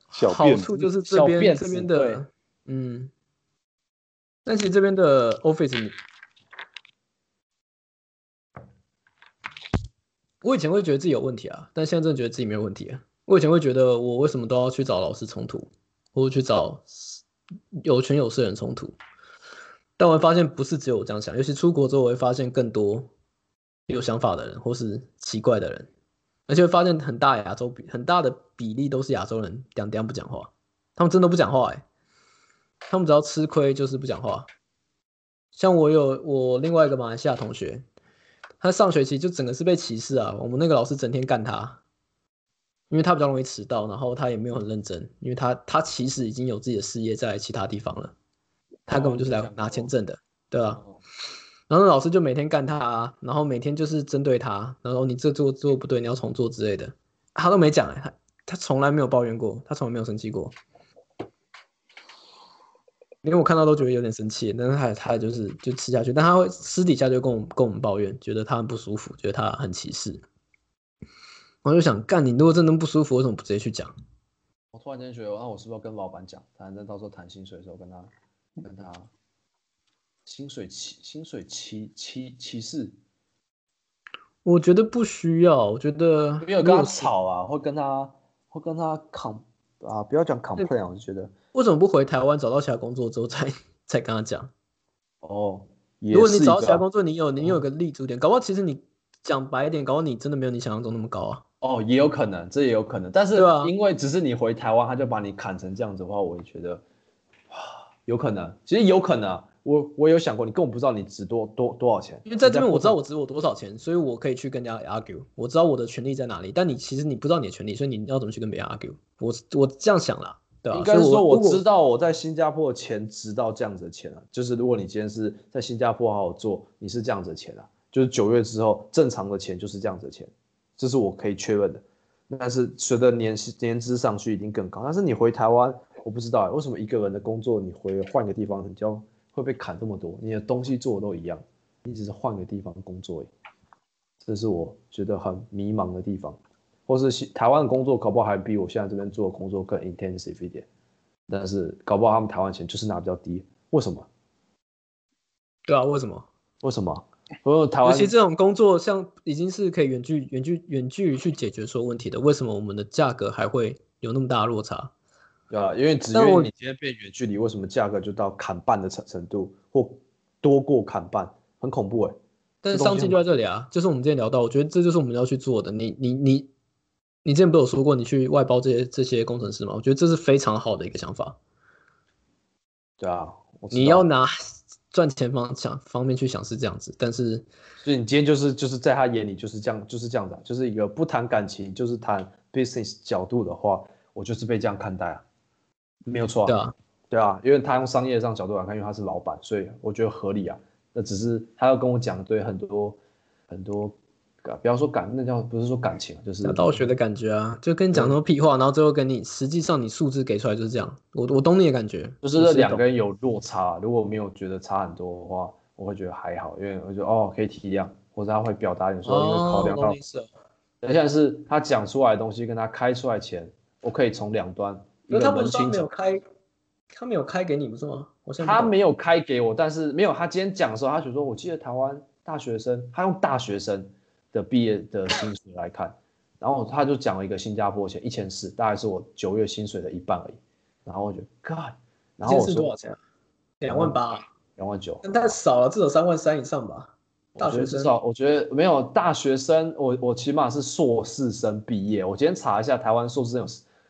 好小辫子，处就是这小边这边的，嗯，但其实这边的 office，我以前会觉得自己有问题啊，但现在真的觉得自己没有问题啊。我以前会觉得我为什么都要去找老师冲突，或者去找有权有势人冲突，但我会发现不是只有我这样想，尤其出国之后，我会发现更多有想法的人或是奇怪的人，而且会发现很大亚洲比很大的比例都是亚洲人，两两不讲话，他们真的不讲话哎、他们只要吃亏就是不讲话。像我有我另外一个马来西亚同学，他上学期就整个是被歧视啊，我们那个老师整天干他，因为他比较容易迟到，然后他也没有很认真，因为他他其实已经有自己的事业在其他地方了，他根本就是来拿签证的，对啊。然后老师就每天干他啊，然后每天就是针对他，然后你这做做不对，你要重做之类的，他都没讲哎，他他从来没有抱怨过，他从来没有生气过。因为我看到都觉得有点生气，但是他他就是就吃下去，但他会私底下就跟我跟我们抱怨，觉得他很不舒服，觉得他很歧视。我就想，干你如果真的不舒服，为什么不直接去讲？我突然间觉得，那我是不是要跟老板讲，反正到时候谈薪水的时候跟他跟他薪水歧薪水歧歧歧视？我觉得不需要，我觉得没有跟他吵啊，会跟他会跟他 com 啊，不要讲 complain，我就觉得。为什么不回台湾找到其他工作之后再再跟他讲？哦，如果你找到其他工作，你有你有个立足点，搞不好其实你讲白一点，搞不好你真的没有你想象中那么高啊。哦，也有可能，这也有可能。但是因为只是你回台湾，他就把你砍成这样子的话，我也觉得有可能。其实有可能，我我有想过，你根本不知道你值多多多少钱。因为在这边我知道我值我多少钱，所以我可以去跟人家 argue，我知道我的权利在哪里。但你其实你不知道你的权利，所以你要怎么去跟别人 argue？我我这样想啦。应该是说，我知道我在新加坡的钱值到这样子的钱了。就是如果你今天是在新加坡好好做，你是这样子的钱啊。就是九月之后正常的钱就是这样子的钱，这是我可以确认的。但是随着年年资上去一定更高。但是你回台湾，我不知道为什么一个人的工作你回换个地方，你就会被砍这么多。你的东西做的都一样，你只是换个地方工作，这是我觉得很迷茫的地方。或是台湾的工作搞不好还比我现在这边做的工作更 intensive 一点，但是搞不好他们台湾钱就是拿比较低，为什么？对啊，为什么？为什么？我台湾尤其这种工作，像已经是可以远距远距远距离去解决所有问题的，为什么我们的价格还会有那么大的落差？对啊，因为只因为你今天变远距离，为什么价格就到砍半的程程度，或多过砍半，很恐怖哎。但是商机就在这里啊，就是我们今天聊到，我觉得这就是我们要去做的。你你你。你之前不有说过你去外包这些这些工程师吗？我觉得这是非常好的一个想法。对啊，你要拿赚钱方想方面去想是这样子，但是所以你今天就是就是在他眼里就是这样就是这样的，就是一个不谈感情就是谈 business 角度的话，我就是被这样看待啊，没有错。对啊，对啊，因为他用商业上角度来看，因为他是老板，所以我觉得合理啊。那只是他要跟我讲对很多很多。不要说感，那叫不是说感情，就是道学的感觉啊，就跟你讲那么屁话，然后最后跟你实际上你数字给出来就是这样。我我懂你的感觉，就是这两个人有落差。如果没有觉得差很多的话，我会觉得还好，因为我觉得哦可以体谅，或者他会表达你说因为考量到，等一下是他讲出来的东西跟他开出来钱，我可以从两端。那他不是没有开，他没有开给你不是吗？我他没有开给我，但是没有他今天讲的时候，他就说我记得台湾大学生，他用大学生。的毕业的薪水来看，然后他就讲了一个新加坡钱一千四，大概是我九月薪水的一半而已。然后我觉得，God，然后我说多少钱？两万八，两万九，那太少了，至少三万三以上吧。大学生至少我觉得没有大学生，我我起码是硕士生毕业。我今天查一下，台湾硕士生有，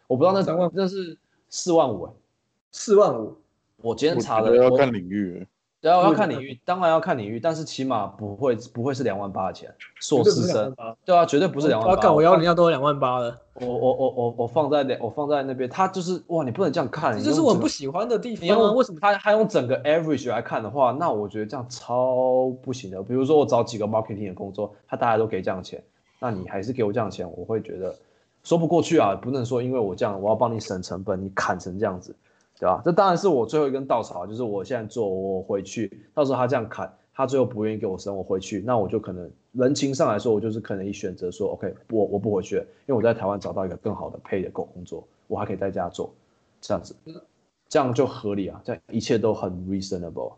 我不知道那三万那是四万五，四万五。我今天查了要看领域。对啊，要看领域，当然要看领域，但是起码不会不会是两万八的钱，硕士生，对啊，绝对不是两万八。我幺零幺都两万八了，我我我我我放在那，我放在那边，他就是哇，你不能这样看，这是我不喜欢的地方。为什么他他用整个 average 来看的话，那我觉得这样超不行的。比如说我找几个 marketing 的工作，他大家都给这样钱，那你还是给我这样钱，我会觉得说不过去啊，不能说因为我这样，我要帮你省成本，你砍成这样子。对吧？这当然是我最后一根稻草，就是我现在做，我回去，到时候他这样砍，他最后不愿意给我升，我回去，那我就可能人情上来说，我就是可能选择说，OK，我我不回去，因为我在台湾找到一个更好的配的工工作，我还可以在家做，这样子，这样就合理啊，这样一切都很 reasonable。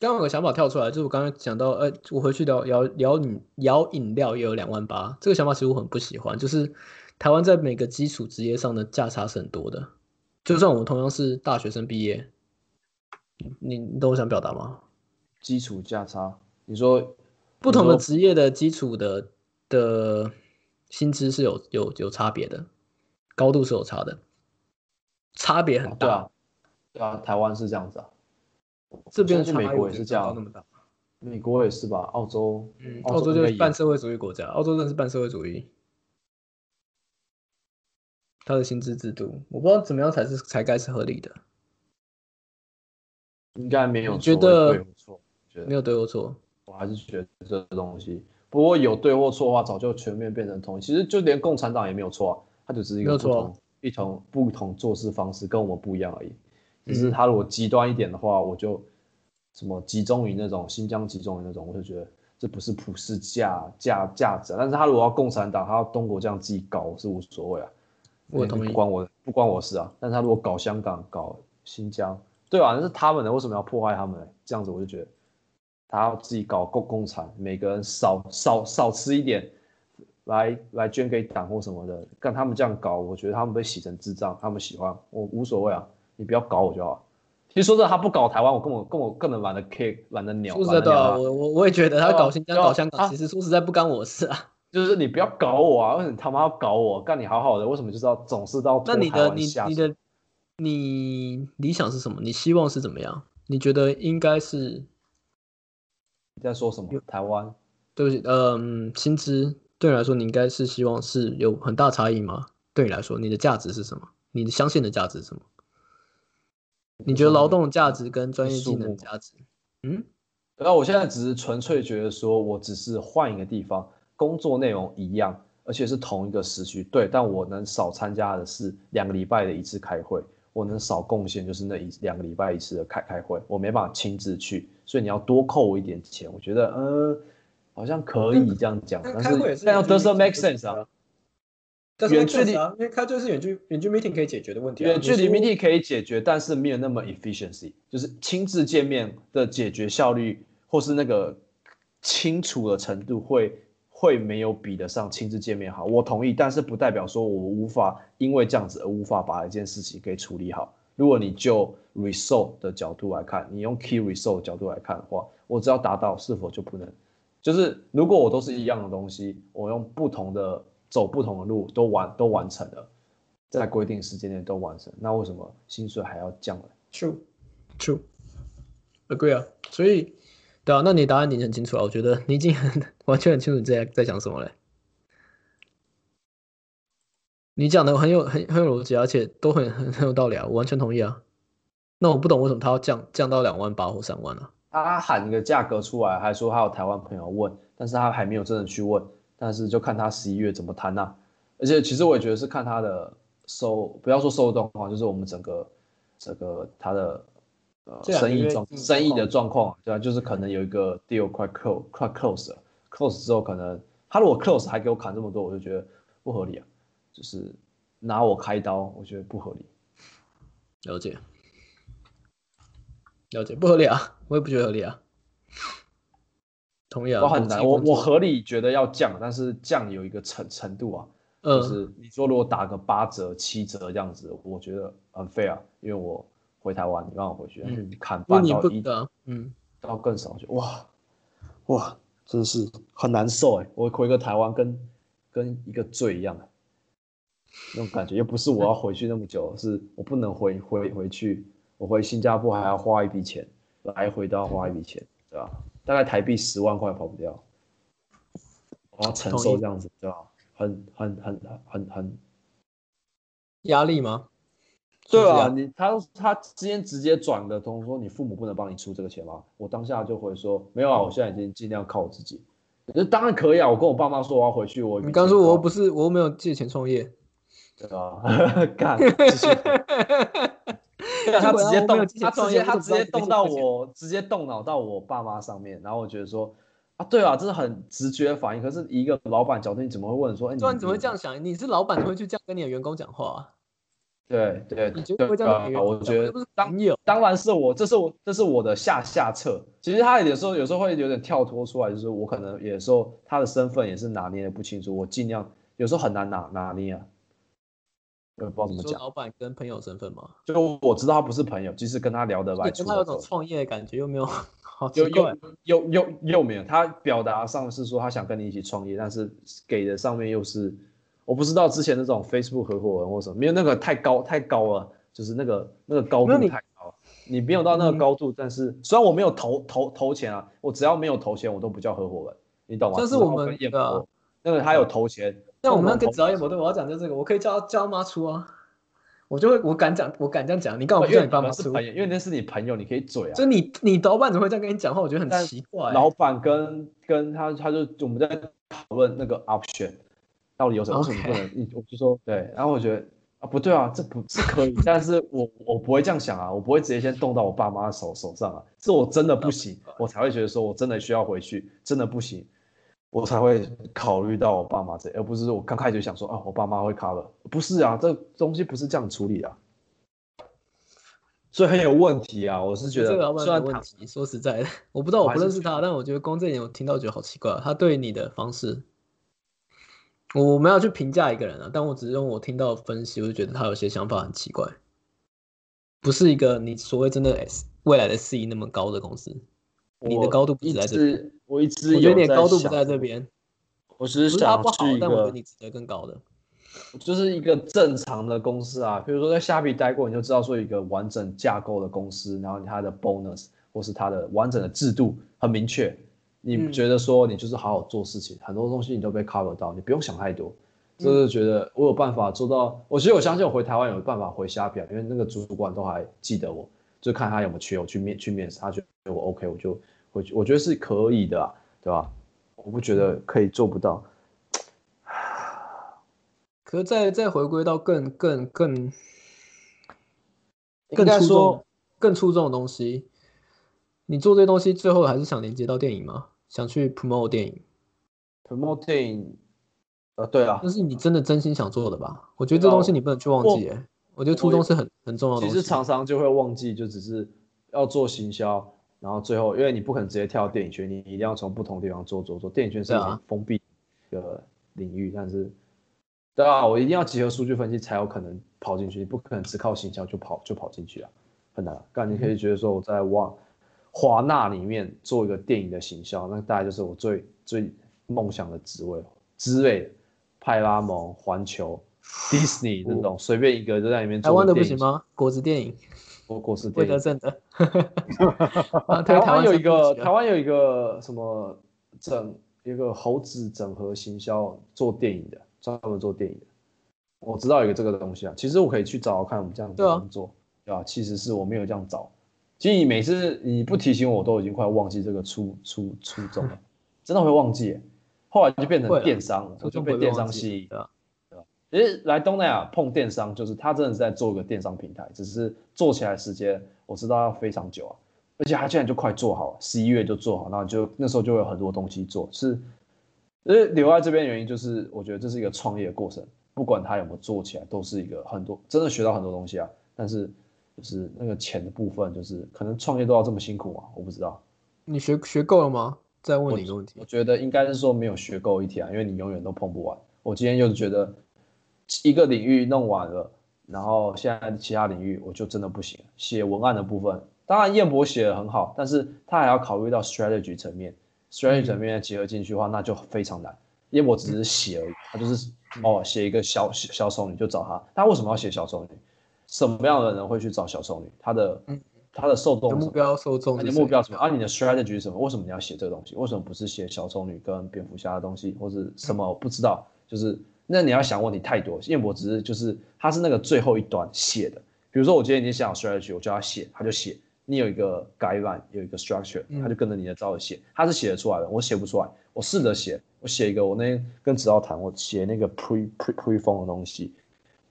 刚刚有个想法跳出来，就是我刚刚讲到，呃，我回去聊聊聊饮聊饮料也有两万八，这个想法其实我很不喜欢，就是台湾在每个基础职业上的价差是很多的。就算我们同样是大学生毕业，你你懂我想表达吗？基础价差，你说不同的职业的基础的的薪资是有有有差别的，高度是有差的，差别很大。对啊，台湾是这样子啊，这边去美国也是这样，美国也是吧？澳洲，嗯，澳洲就是半社会主义国家，澳洲真的是半社会主义。他的薪资制度，我不知道怎么样才是才该是合理的。应该没有你觉得对或错，觉得没有对或错。我还是觉得这个东西，不过有对或错的话，早就全面变成统一。其实就连共产党也没有错啊，他就只是一个不同、一同不同做事方式，跟我们不一样而已。只嗯是他如果极端一点的话，我就什么集中于那种新疆集中于那种，我就觉得这不是普世价价价值啊。但是他如果要共产党，他要东国这样自己搞，我是无所谓啊。我同意不关我不关我事啊。但是他如果搞香港、搞新疆，对啊，那是他们的，为什么要破坏他们呢？这样子我就觉得他要自己搞共共产，每个人少少少吃一点，来来捐给党或什么的。干他们这样搞，我觉得他们被洗成智障，他们喜欢我无所谓啊，你不要搞我就好。其实说真的，他不搞台湾，我跟我跟我根本懒得 care，懒得鸟。说实在的我我我也觉得他搞新疆、啊搞香港，啊其实说实在不干我事啊。就是你不要搞我啊！为什么你他妈要搞我？干你好好的，为什么就是要总是到那你的你你的你理想是什么？你希望是怎么样？你觉得应该是你在说什么？台湾对不起，嗯，薪资对你来说，你应该是希望是有很大差异吗？对你来说，你的价值是什么？你的相信的价值是什么？你觉得劳动的价值跟专业技能的价值？嗯，那我现在只是纯粹觉得说，我只是换一个地方，工作内容一样，而且是同一个时区，对，但我能少参加的是两个礼拜的一次开会，我能少贡献就是那一两个礼拜一次的开开会，我没办法亲自去，所以你要多扣我一点钱，我觉得呃好像可以这样讲，但是但要 doesn't make sense 啊，但远距离啊，因为它就是远距远距 meeting 可以解决的问题啊。远距离 meeting 可以解决，但是没有那么 efficiency，就是亲自见面的解决效率，或是那个清楚的程度会会没有比得上亲自见面好。我同意，但是不代表说我无法因为这样子而无法把一件事情给处理好。如果你就 result 的角度来看，你用 key result 的角度来看的话，我只要达到是否就不能？就是如果我都是一样的东西，我用不同的走不同的路都完都完成了。在规定时间内都完成，那为什么薪水还要降呢？True, true, agree 啊。所以，对啊，那你答案已经很清楚了。我觉得你已经很完全很清楚你在在讲什么嘞。你讲的很有很很有逻辑，而且都很很很有道理啊，我完全同意啊。那我不懂为什么他要降降到两万八或三万啊？他喊一个价格出来，还说他有台湾朋友问，但是他还没有真的去问，但是就看他十一月怎么谈呐、而且其实我也觉得是看他的收，不要说收入状况，就是我们整个整个他的呃生意状生意的状状况，对啊，就是可能有一个 deal 快 close 快 close 了，close 之后可能他如果 close 还给我砍这么多，我就觉得不合理啊，就是拿我开刀，我觉得不合理。了解，了解，不合理啊，我也不觉得合理啊。同意啊，我很难，我我合理觉得要降，但是降有一个程程度啊，就嗯是你说如果打个八折、七折这样子，我觉得很 fair，啊因为我回台湾，你让我回去，砍半到一嗯，到更少，就哇哇，真的是很难受哎！我回个台湾跟跟一个罪一样，那种感觉，又不是我要回去那么久，是我不能回回回去，我回新加坡还要花一笔钱，来回都要花一笔钱，对吧？大概台币十万块跑不掉，我要承受这样子，对吧？很很很很很压力吗？对啊，你他他之前直接转的通说你父母不能帮你出这个钱吗？我当下就会说没有啊，我现在已经尽量靠我自己。那当然可以啊，我跟我爸妈说我要回去，我你刚说我又不是是，我又没有借钱创业，对啊，干，他直接动他直接他直接动到我，直接动脑到我爸妈上面，然后我觉得说啊，对啊，这是很直觉的反应。可是一个老板角度，你怎么会问说，哎，你怎么会这样？想？你是老板，会去这样跟你的员工讲话、啊？对对你绝对不会这样我觉得当有。当然是我，这是我，这是我的下下策。其实他有时候有时候会有点跳脱出来，就是我可能有时候他的身份也是拿捏的不清楚，我尽量有时候很难拿拿捏啊，我也不知道怎么讲。老板跟朋友身份吗？就我知道他不是朋友，即使跟他聊得来，你跟他有种创业的感觉，又没有，好奇又怪又。又又又没有，他表达上是说他想跟你一起创业，但是给的上面又是我不知道之前那种 Facebook 合伙人或什么，没有那个太高太高了，就是那个那个高度太高了，你没有到那个嗯高度，但是虽然我没有投投投钱啊，我只要没有投钱，我都不叫合伙人，你懂吗？这是我们的那个他有投钱，像我们那共同投个只要也不对，我要讲就这个，我可以叫叫他妈出啊。我就会我敢讲，我敢这样讲，你干嘛不因为叫你爸妈出？因为那是你朋友，你可以嘴啊。就你你老板怎么会这样跟你讲话？我觉得很奇怪。老板跟跟他他就我们在讨论那个 option 到底有什么，为什么不能？你我就说对，然后我觉得啊不对啊，这不是可以，但是我我不会这样想啊，我不会直接先动到我爸妈的手手上啊，是我真的不行，我才会觉得说我真的需要回去，真的不行，我才会考虑到我爸妈这，而不是我刚开始就想说啊我爸妈会 cover，不是啊，这东西不是这样处理的、啊，所以很有问题啊，我是觉得这个问题。说实在的，我不知道，我不认识他，但我觉得光这一点我听到觉得好奇怪。他对你的方式，我我没有去评价一个人啊，但我只是用我听到的分析，我就觉得他有些想法很奇怪，不是一个你所谓真的 S 未来的 C 那么高的公司。你的高度不在这我一直我觉得你有在的高度不在这边，我只是他不好想去一，但我觉得个你值得更高的。就是一个正常的公司啊，比如说在虾皮待过，你就知道说一个完整架构的公司，然后它的 bonus 或是它的完整的制度很明确，你嗯觉得说你就是好好做事情，很多东西你都被 cover 到，你不用想太多，就是觉得我有办法做到。我其实我相信我回台湾有办法回虾皮啊，因为那个主管都还记得我，就看他有没有缺我去面去面试，他觉得我 OK，我就回去，我觉得是可以的、啊，对吧？我不觉得可以做不到。可是再再回归到更更更更出该说众、更出众的东西，你做这些东西最后还是想连接到电影吗？想去 promote 电影，promote 电影，呃，对啊那，是你真的真心想做的吧？我觉得这东西你不能去忘记、欸，我觉得初衷是很很重要的。其实常常就会忘记，就只是要做行销，然后最后因为你不可能直接跳电影圈，你一定要从不同地方做做做。电影圈是一对啊个封闭的领域，但是对啊，我一定要结合数据分析才有可能跑进去，你不可能只靠行销就跑就跑进去啊，很难。但你可以觉得说我在往华纳里面做一个电影的行销，那大概就是我最最梦想的职位之类的，派拉蒙、环球。Disney 那种随便一个就在里面做台湾的不行吗？果子电影，国国子电影。德胜的。啊台湾有一个台台湾有一个什么整一个猴子整合行销做电影的，专门做电影的。我知道有一个这个东西啊，其实我可以去找找看我们这样子工作，对吧、其实是我没有这样找。其实你每次你不提醒我，我都已经快忘记这个初初初衷了，真的会忘记耶。后来就变成电商了，我就被电商吸引。对啊其实来东南亚碰电商，就是他真的是在做一个电商平台，只是做起来时间我知道要非常久啊，而且他现在就快做好了，十一月就做好，然后就那时候就会有很多东西做。是，呃，留在这边的原因就是我觉得这是一个创业的过程，不管他有没有做起来，都是一个很多真的学到很多东西啊。但是就是那个钱的部分，就是可能创业都要这么辛苦啊？我不知道。你学学够了吗？再问你一个问题我，觉得应该是说没有学够一天啊，因为你永远都碰不完。我今天又觉得一个领域弄完了，然后现在其他领域我就真的不行。写文案的部分，当然燕博写的很好，但是他还要考虑到 strategy 层面，strategy 层面结合进去的话，那就非常难。燕博只是写而已，他就是哦写一个小小小丑女就找他，他为什么要写小丑女？什么样的人会去找小丑女？他的他的受众目标受众你的目标什么？啊，你的 strategy 是什么？为什么你要写这个东西？为什么不是写小丑女跟蝙蝠侠的东西，或者什么？我不知道，就是那你要想问题太多。燕博只是就是他是那个最后一端写的。比如说我今天已经想好 strategy，我叫他写，他就写。你有一个 guideline，有一个 structure，他就跟着你的照着写，他是写得出来的，我写不出来。我试着写，我写一个，我那天跟指导谈，我写那个 pre pre pre 风的东西，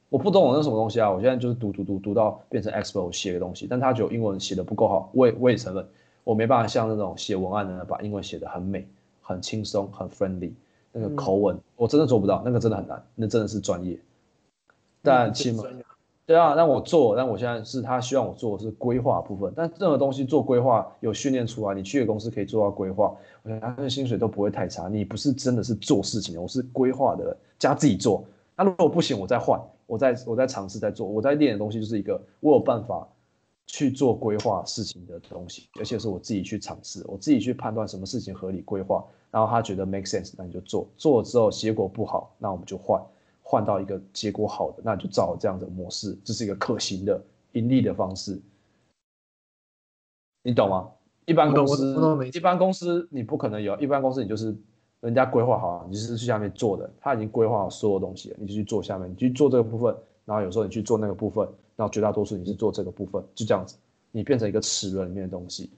我不懂我那什么东西啊，我现在就是读读读读到变成 expert 我写个东西，但他觉得英文写的不够好，我也我也承认，我没办法像那种写文案的人把英文写的很美、很轻松、很 friendly，那个口吻、我真的做不到，那个真的很难，那真的是专业。但起码对啊，但我做，但我现在是他希望我做的是规划部分，但任何东西做规划有训练出来，你去的公司可以做到规划，我觉得他的薪水都不会太差。你不是真的是做事情的，我是规划的人加自己做。那如果不行，我再换，我再我再尝试再做，我在练的东西就是一个我有办法去做规划事情的东西，而且是我自己去尝试，我自己去判断什么事情合理规划，然后他觉得 make sense，那你就做，做了之后结果不好，那我们就换。换到一个结果好的，那就照这样的模式，这是一个可行的盈利的方式，你懂吗？一般公司一般公司你不可能有，一般公司你就是人家规划好，你就是去下面做的，他已经规划好所有东西了，你就去做下面，你去做这个部分，然后有时候你去做那个部分，然后绝大多数你是做这个部分，就这样子，你变成一个齿轮里面的东西。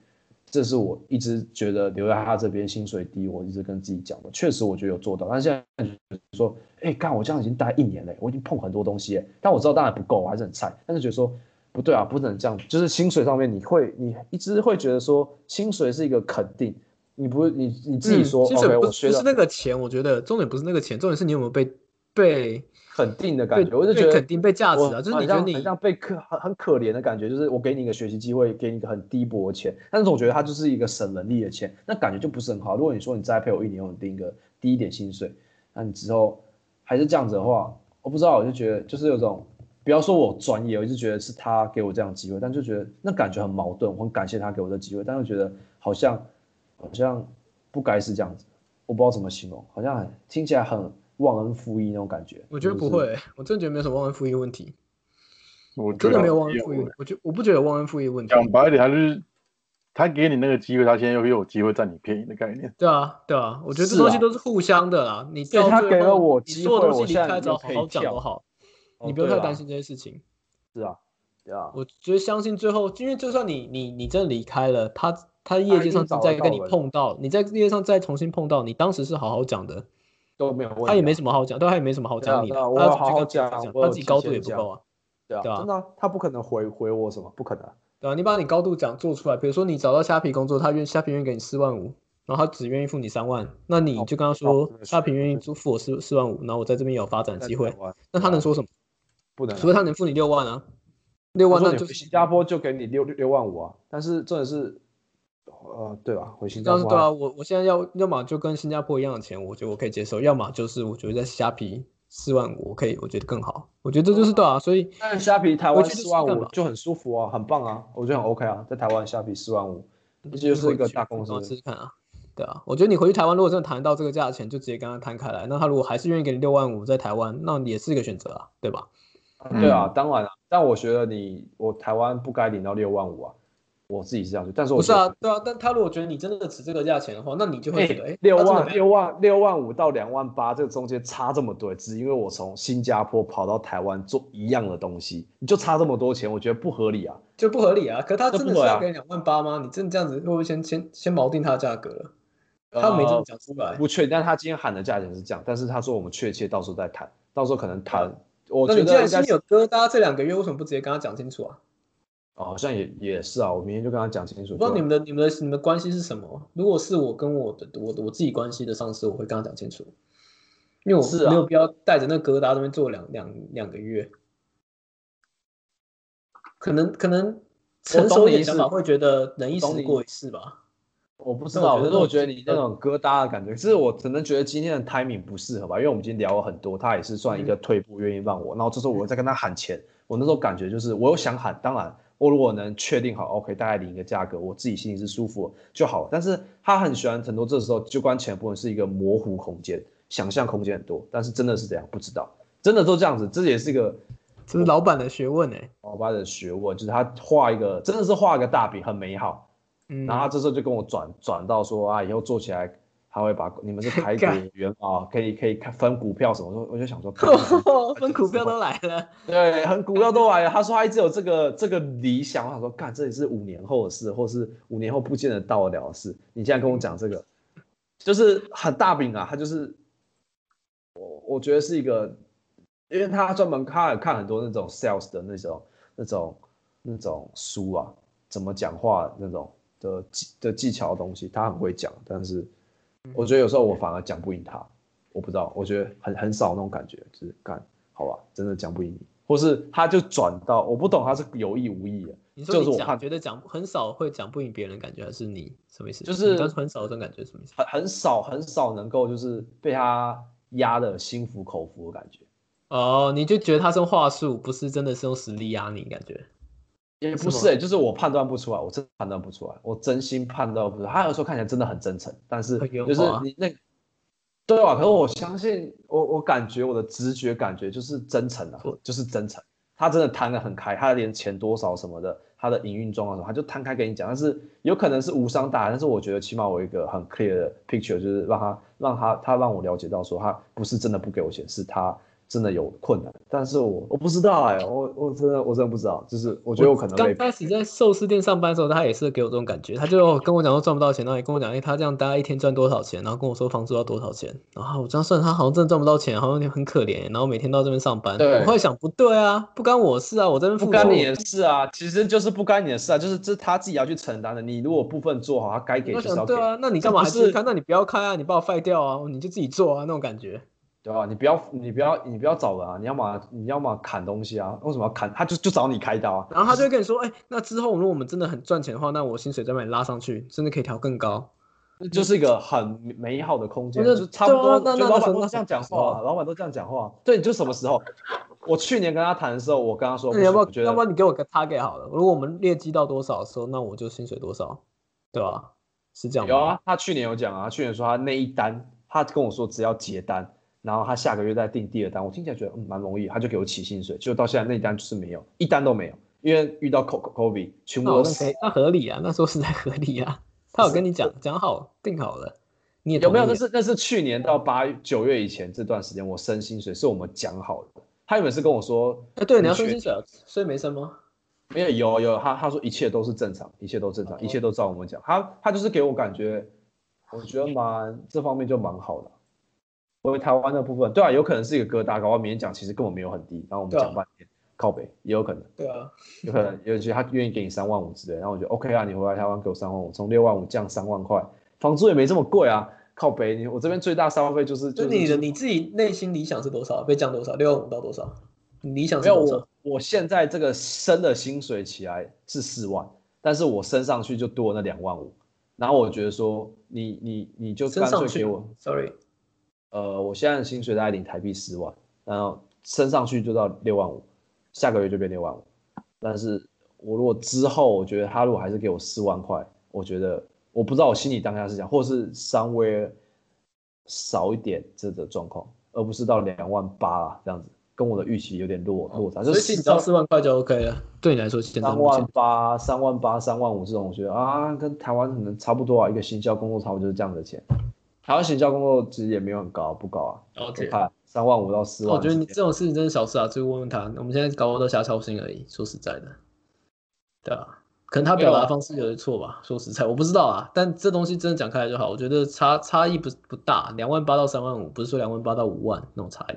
这是我一直觉得留在他这边薪水低，我一直跟自己讲的，确实我觉得有做到。但现在说，哎，干我这样已经待一年了，我已经碰很多东西，但我知道当然不够，我还是很菜。但是觉得说不对啊，不能这样，就是薪水上面你会，你一直会觉得说薪水是一个肯定，你不你你自己说，薪水不我学到不是那个钱，我觉得重点不是那个钱，重点是你有没有被被肯定的感觉，我就觉得肯定被价值我啊，就是你觉得你像很像被可很很可怜的感觉，就是我给你一个学习机会，给你一个很低薄的钱，但是我觉得它就是一个省人力的钱，那感觉就不是很好。如果你说你再陪我一年，我定一个低一点薪水，那你之后还是这样子的话，我不知道，我就觉得就是有种，不要说我专业，我就觉得是他给我这样的机会，但就觉得那感觉很矛盾，我很感谢他给我的机会，但又觉得好像好像不该是这样子，我不知道怎么形容，好像很听起来很忘恩负义那种感觉。我觉得就是不会，我真的觉得没有什么忘恩负义的问题，我真的没有忘恩负义，我觉我不觉得有忘恩负义问题。讲白一点，他就是他给你那个机会，他现在又有机会占你便宜的概念。对啊，对啊，我觉得这东西都是互相的啦。你对到最他给了我机你所有东会我现在西离开之后就好好讲跳都好，哦你不用太担心这些事情。是啊，对啊，我觉得相信最后，因为就算你你你真的离开了，他他业界上再跟你碰到，你在业界上再重新碰到，你当时是好好讲的，都没有问题啊。他也没什么好讲，对他也没什么好讲你的，对啊我他要好好他自己高度也不够啊。对啊，真的啊、他不可能回回我什么，不可能啊、对啊，你把你高度讲做出来，比如说你找到虾皮工作，他愿虾皮愿意给你四万五，然后他只愿意付你三万，那你就跟他哦说虾皮愿意付付我四四万五，然后我在这边有发展机会那他能说什么？不能啊、除非他能付你六万啊，六万那就新加坡就给你六六六万五啊，但是真的是，呃，对吧？回新加坡但是对啊，我我现在要要么就跟新加坡一样的钱，我觉得我可以接受；要么就是我觉得在虾皮四万五，我可以我觉得更好。我觉得这就是对啊，所以但是虾皮台湾四万五就很舒服啊，很棒啊，我觉得很 OK 啊，在台湾虾皮四万五，这就是一个大公司试试看啊。对啊，我觉得你回去台湾，如果真的谈到这个价钱，就直接跟他摊开来。那他如果还是愿意给你六万五在台湾，那也是一个选择啊，对吧？对啊，当然了、但我觉得你我台湾不该领到六万五啊，我自己是这样觉得，但是我觉得不是啊，对啊，但他如果觉得你真的值这个价钱的话，那你就会觉得，哎、六万六万六万五到两万八，这个中间差这么多，只因为我从新加坡跑到台湾做一样的东西，你就差这么多钱，我觉得不合理啊。就不合理啊。可他真的是要给两万八吗？你真的这样子会不会先先先锚定他的价格了？他没这么呃讲出来。不确定，但他今天喊的价钱是这样，但是他说我们确切到时候再谈，到时候可能谈。我那觉你既然心里有疙瘩，这两个月为什么不直接跟他讲清楚啊？哦，好像也也是啊，我明天就跟他讲清楚。不知道你们的、你们的、你们的关系是什么。如果是我跟我的、我的我自己关系的上司，我会跟他讲清楚，因为我没有必要带着那疙瘩这边做两两两个月。可能可能成熟一点想法会觉得人一懂你时过一世吧。我不知道，可是我觉得你那种疙瘩的感觉，就是我可能觉得今天的 timing 不适合吧，因为我们今天聊了很多，他也是算一个退步，愿意让我，然后这时候我再跟他喊钱，我那时候感觉就是我有想喊，当然我如果能确定好，OK，大概领一个价格，我自己心里是舒服就好了。但是他很喜欢很多这时候就关钱的部分是一个模糊空间，想象空间很多，但是真的是这样不知道，真的都这样子，这也是一个这是老板的学问哎、老爸的学问，就是他画一个真的是画一个大饼，很美好。嗯，然后他这时候就跟我转转到说啊，以后做起来他会把你们是排骨干元啊，可以可以看分股票什么，我就我就想说，分股票都来了，对，很股票都来了。他说他一直有这个这个理想，我想说，干这也是五年后的事，或是五年后不见得到得了的事。你现在跟我讲这个，就是很大饼啊，他就是我我觉得是一个，因为他专门他有看很多那种 sales 的那种那种那种书啊，怎么讲话那种的技的技巧的东西，他很会讲，但是我觉得有时候我反而讲不赢他，我不知道，我觉得很很少那种感觉，就是干好吧，真的讲不赢你，或是他就转到我不懂他是有意无意的，你说你讲就是我看觉得讲很少会讲不赢别人的感觉，还是你什么意思？就是很少这种感觉，什么意思？很很少很少能够就是被他压的心服口服的感觉。哦，你就觉得他是用话术，不是真的是用实力压你，感觉也不是、欸，就是我判断不出来，我真的判断不出来，我真心判断不出来。他有时候看起来真的很真诚，但是就是你那，对啊，可是我相信，我我感觉我的直觉感觉就是真诚啊，就是真诚。他真的摊得很开，他连钱多少什么的，他的营运状况什么，他就摊开跟你讲。但是有可能是无伤大雅，但是我觉得起码我一个很 clear 的 picture，就是让他让他他让我了解到说他不是真的不给我钱，是他真的有困难，但是我我不知道哎、我我真的我真的不知道，就是我觉得我可能刚开始在寿司店上班的时候，他也是给我这种感觉，他就跟我讲说赚不到钱，然后也跟我讲，哎、他这样大概一天赚多少钱，然后跟我说房租要多少钱，然后我这样算，他好像真的赚不到钱，好像有点很可怜，然后每天到这边上班。对我会想，不对啊，不干我事啊，我这边不干你的事啊，其实就是不干你的事啊，就是这是他自己要去承担的。你如果部分做好，他该给我就是要给，想对啊，那你干嘛还是开？那你不要开啊，你把我废掉啊，你就自己做啊，那种感觉。对吧？你不要你不要你不要找人啊，你要么你要么砍东西啊，为什么要砍？他就就找你开刀啊。然后他就会跟你说，哎、那之后如果我们真的很赚钱的话，那我薪水再把你拉上去，真的可以调更高。那就是一个很美好的空间，就是差不多。那就老板都这样讲话，老板都这样讲话。对，你就什么时候？我去年跟他谈的时候，我跟他说，那你要不要？觉得要不然你给我个 target 好了，如果我们业绩到多少的时候，那我就薪水多少，对吧？是这样吗？有啊，他去年有讲啊，他去年说他那一单，他跟我说只要结单，然后他下个月再订第二单，我听起来觉得嗯蛮容易，他就给我起薪水，就到现在那一单就是没有，一单都没有，因为遇到 co covid 全部都死那我那，那合理啊，那说实在合理啊。他有跟你讲讲好定好了，你也有没有？那是那是去年到八九月以前这段时间，我升薪水是我们讲好的。他原本是跟我说，哎，对，你要升薪水啊，所以没升吗？没有有有，他他说一切都是正常，一切都正常，一切都照我们讲。他他就是给我感觉，我觉得蛮这方面就蛮好的。回台湾的部分，对啊，有可能是一个疙瘩，搞完明天讲其实根本没有很低，然后我们讲半天，靠北也有可能，对啊，有可能，尤其他愿意给你三万五之类，然后我觉得 OK 啊，你回来台湾给我三万五，从六万五降三万块，房租也没这么贵啊，靠北，你我这边最大消费就是就就是你的你自己内心理想是多少？被降多少？六万五到多少？你理想没有是多少我？我现在这个升的薪水起来是四万，但是我升上去就多了那两万五，然后我觉得说你你你就干脆给我，，sorry，呃，我现在的薪水大概领台币四万，然后升上去就到六万五，下个月就变六万五，但是我如果之后我觉得他如果还是给我四万块，我觉得我不知道我心里当下是想，或是稍微少一点这个状况，而不是到两万八啊这样子，跟我的预期有点落落差，就所以你只要四万块就 OK 了。对你来说，现在三万八、三万八、三万五这种，我觉得啊，跟台湾可能差不多啊，一个行销工作差不多就是这样的钱。台湾行销工作其实也没有很高，不高啊。了解我看三万五到四万。我觉得你这种事情真是小事啊，就问问他。我们现在搞都瞎操心而已，说实在的，对啊，可能他表达方式有点错吧。说实在，我不知道啊，但这东西真的讲开来就好。我觉得差差异不不大，两万八到三万五，不是说两万八到五万那种差异。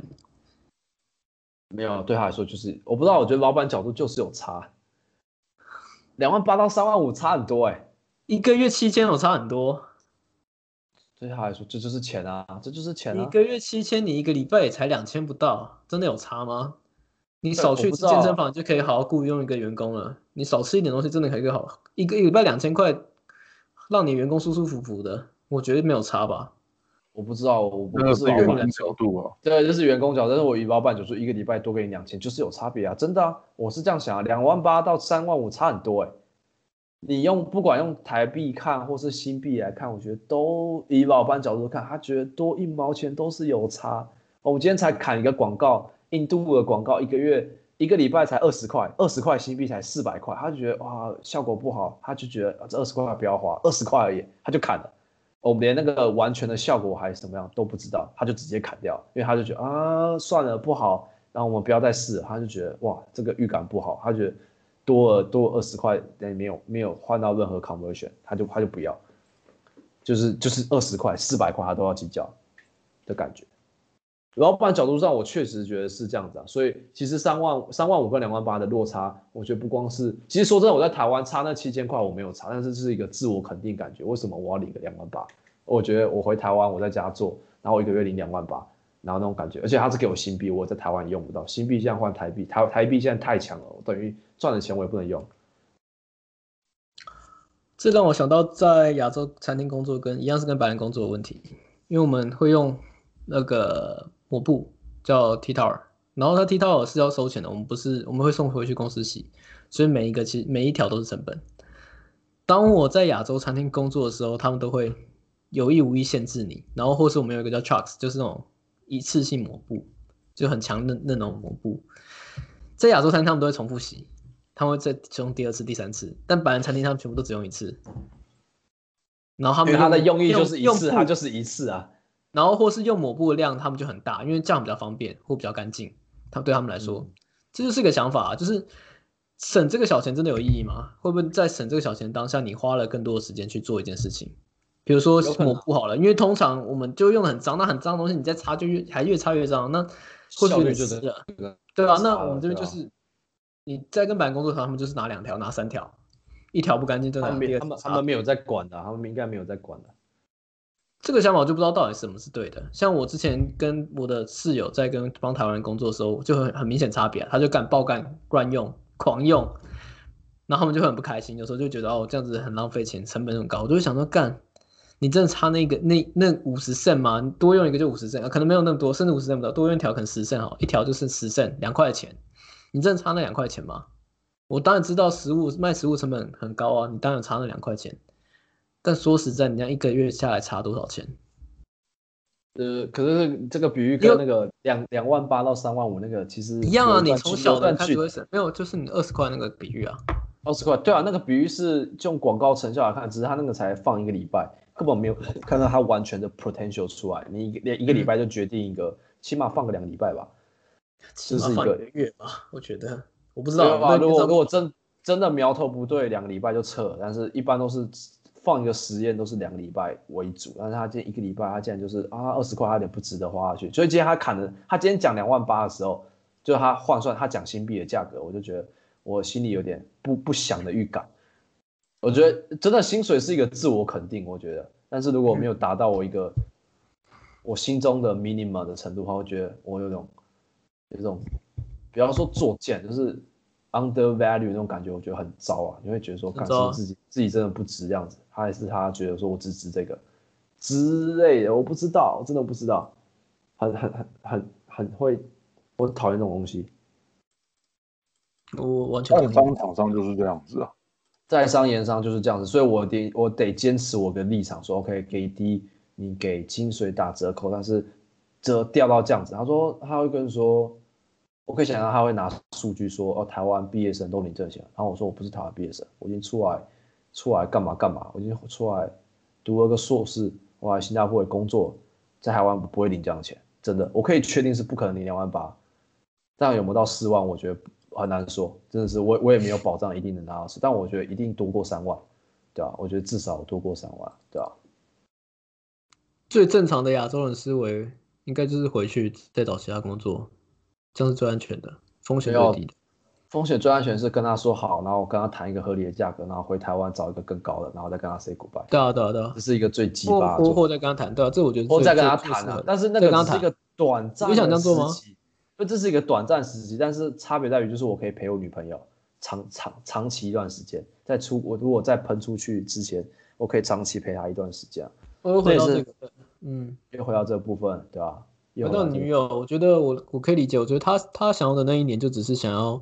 没有，对他来说就是我不知道，我觉得老板角度就是有差，两万八到三万五差很多哎、一个月七千有差很多，对他来说这就是钱啊，这就是钱啊。一个月七千，你一个礼拜也才两千不到，真的有差吗？你少去健身房，就可以好好雇佣一个员工了。你少吃一点东西，真的可以好一个一礼拜两千块，让你员工舒舒服服的，我觉得没有差吧。我不知道，我我那个是不是老板员工角度啊，对，这是员工角度，但是我以老板角度，一个礼拜多给你两千，就是有差别啊，真的啊，我是这样想啊，两万八到三万五差很多哎、你用不管用台币看或是新币来看，我觉得都以老板角度看，他觉得多一毛钱都是有差。我们今天才砍一个广告，印度的广告一个月一个礼拜才二十块，二十块新币才四百块，他就觉得哇效果不好，他就觉得这二十块不要花，二十块而已，他就砍了。我们连那个完全的效果还是怎么样都不知道，他就直接砍掉，因为他就觉得啊算了不好，然后我们不要再试，他就觉得哇这个预感不好，他觉得多了多二十块，但没有没有换到任何 conversion，他就他就不要，就是就是二十块四百块他都要计较的感觉。老板角度上，我确实觉得是这样子啊，所以其实三万三万五跟两万八的落差，我觉得不光是，其实说真的，我在台湾差那七千块我没有差，但是这是一个自我肯定感觉。为什么我要领个两万八？我觉得我回台湾我在家做，然后我一个月领两万八，然后那种感觉，而且他是给我新币，我在台湾也用不到，新币现在换台币，台台币现在太强了，我等于赚的钱我也不能用。这让我想到在亚洲餐厅工作跟一样是跟白人工作的问题，因为我们会用那个抹布叫 T Tower，然后它 T Tower 是要收钱的，我们不是我们会送回去公司洗，所以每一个其实每一条都是成本。当我在亚洲餐厅工作的时候，他们都会有意无意限制你，然后或是我们有一个叫 Trucks，就是那种一次性抹布，就很强的那种抹布，在亚洲餐厅他们都会重复洗，他们会再使用第二次、第三次，但白人餐厅他们全部都只用一次。然后他们他的用意就是一次，用布它就是一次啊。然后或是用抹布的量，他们就很大，因为这样比较方便或比较干净。他对他们来说，嗯这就是个想法、啊，就是省这个小钱真的有意义吗？会不会在省这个小钱当下，你花了更多的时间去做一件事情？比如说抹布好了，因为通常我们就用的很脏，那很脏的东西你再擦就越还越擦越脏，那或许就得湿了，对啊，那我们这边就是你在跟白人工作的时候，他们就是拿两条，拿三条，一条不干净就拿他们第二条他们他们没有在管的，他们应该没有在管的。这个想法我就不知道到底什么是对的。像我之前跟我的室友在跟帮台湾人工作的时候，就很很明显差别啊、他就干爆干乱用狂用，然后他们就很不开心，有时候就觉得哦这样子很浪费钱，成本很高。我就会想说干，你真的差那个那那五十 cent 吗？你多用一个就五十 cent，可能没有那么多，甚至五十 cent 不到，多用一条可能十 cent 好，一条就是十 cent 两块钱，你真的差那两块钱吗？我当然知道食物卖食物成本很高啊，你当然差那两块钱。但说实在，你这样一个月下来差多少钱？呃，可是这个比喻跟那个两两万八到三万五那个其实一样啊，你从小段距开始会省，没有，就是你二十块那个比喻啊。二十块，对啊，那个比喻是用广告成效来看，只是他那个才放一个礼拜，根本没有看到他完全的 potential 出来。你一个连一个礼拜就决定一个，起码放个两个礼拜吧。这是一个个月吧，我觉得，我不知道。对吧？如果如果真真的苗头不对，两个礼拜就撤。但是一般都是放一个实验，都是两个礼拜为主。但是他今天一个礼拜，他竟然就是啊二十块，他有点不值得花下去。所以今天他砍的，他今天讲两万八的时候，就他换算他讲新币的价格，我就觉得我心里有点不不祥的预感。我觉得真的薪水是一个自我肯定，我觉得，但是如果没有达到我一个我心中的 minimum 的程度的话，我觉得我有种有种，比方说作贱，就是 undervalue 那种感觉，我觉得很糟啊。你会觉得说，干是很糟啊不是自己自己真的不值这样子，他还是他觉得说我只值这个之类的，我不知道，我真的不知道，很很很很很会，我讨厌这种东西。我完全但同意。商场上就是这样子啊。在商言商就是这样子，所以我得我得坚持我的立场，说 OK 给低，你给薪水打折扣，但是折掉到这样子。他说他会跟说，我可以想象他会拿数据说，哦，台湾毕业生都领这钱。然后我说我不是台湾毕业生，我已经出来出来干嘛干嘛，我已经出来读了个硕士，我来新加坡也工作，在台湾不会领这样的钱，真的，我可以确定是不可能领两万八，但有没有到四万，我觉得很难说，真的是我我也没有保障一定能拿到十，但我觉得一定多过三万，对吧、我觉得至少多过三万，对吧、最正常的亚洲人思维，应该就是回去再找其他工作，这样是最安全的，风险最低的。风险最安全是跟他说好，然后我跟他谈一个合理的价格，然后回台湾找一个更高的，然后再跟他 say goodbye，对啊，对啊，对啊这。是一个最鸡巴的做法或再跟他谈，对啊，这我觉得最或再跟他谈啊但是那个是一个短暂的你想这样做吗这是一个短暂时期，但是差别在于，就是我可以陪我女朋友长长长期一段时间，在出我如果在喷出去之前，我可以长期陪她一段时间，我又回到这个，嗯，又回到这部分，对吧？又回到女友，我觉得我我可以理解，我觉得他他想要的那一年就只是想要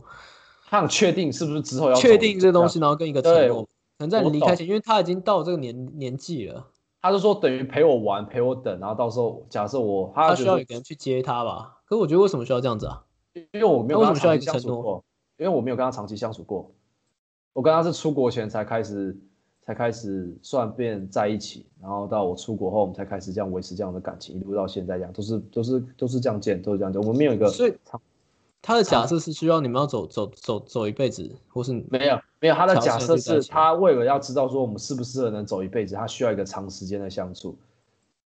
他想确定是不是之后要确定这东西，然后跟一个承对诺，可能在离开前，因为他已经到这个年年纪了，他就说等于陪我玩，陪我等，然后到时候假设我他他需要有个人去接他吧。可是我觉得为什么需要这样子啊？因为我没有跟他长期相处过，因为我没有跟他长期相处过，我跟他是出国前才开始才开始算变在一起，然后到我出国后，我们才开始这样维持这样的感情，一路到现在这样，都是都是都是这样见，都是这样见，我们没有一个所以他的假设是需要你们要走走走走一辈子，或是没有没有，他的假设是他为了要知道说我们适不适合能走一辈子，他需要一个长时间的相处，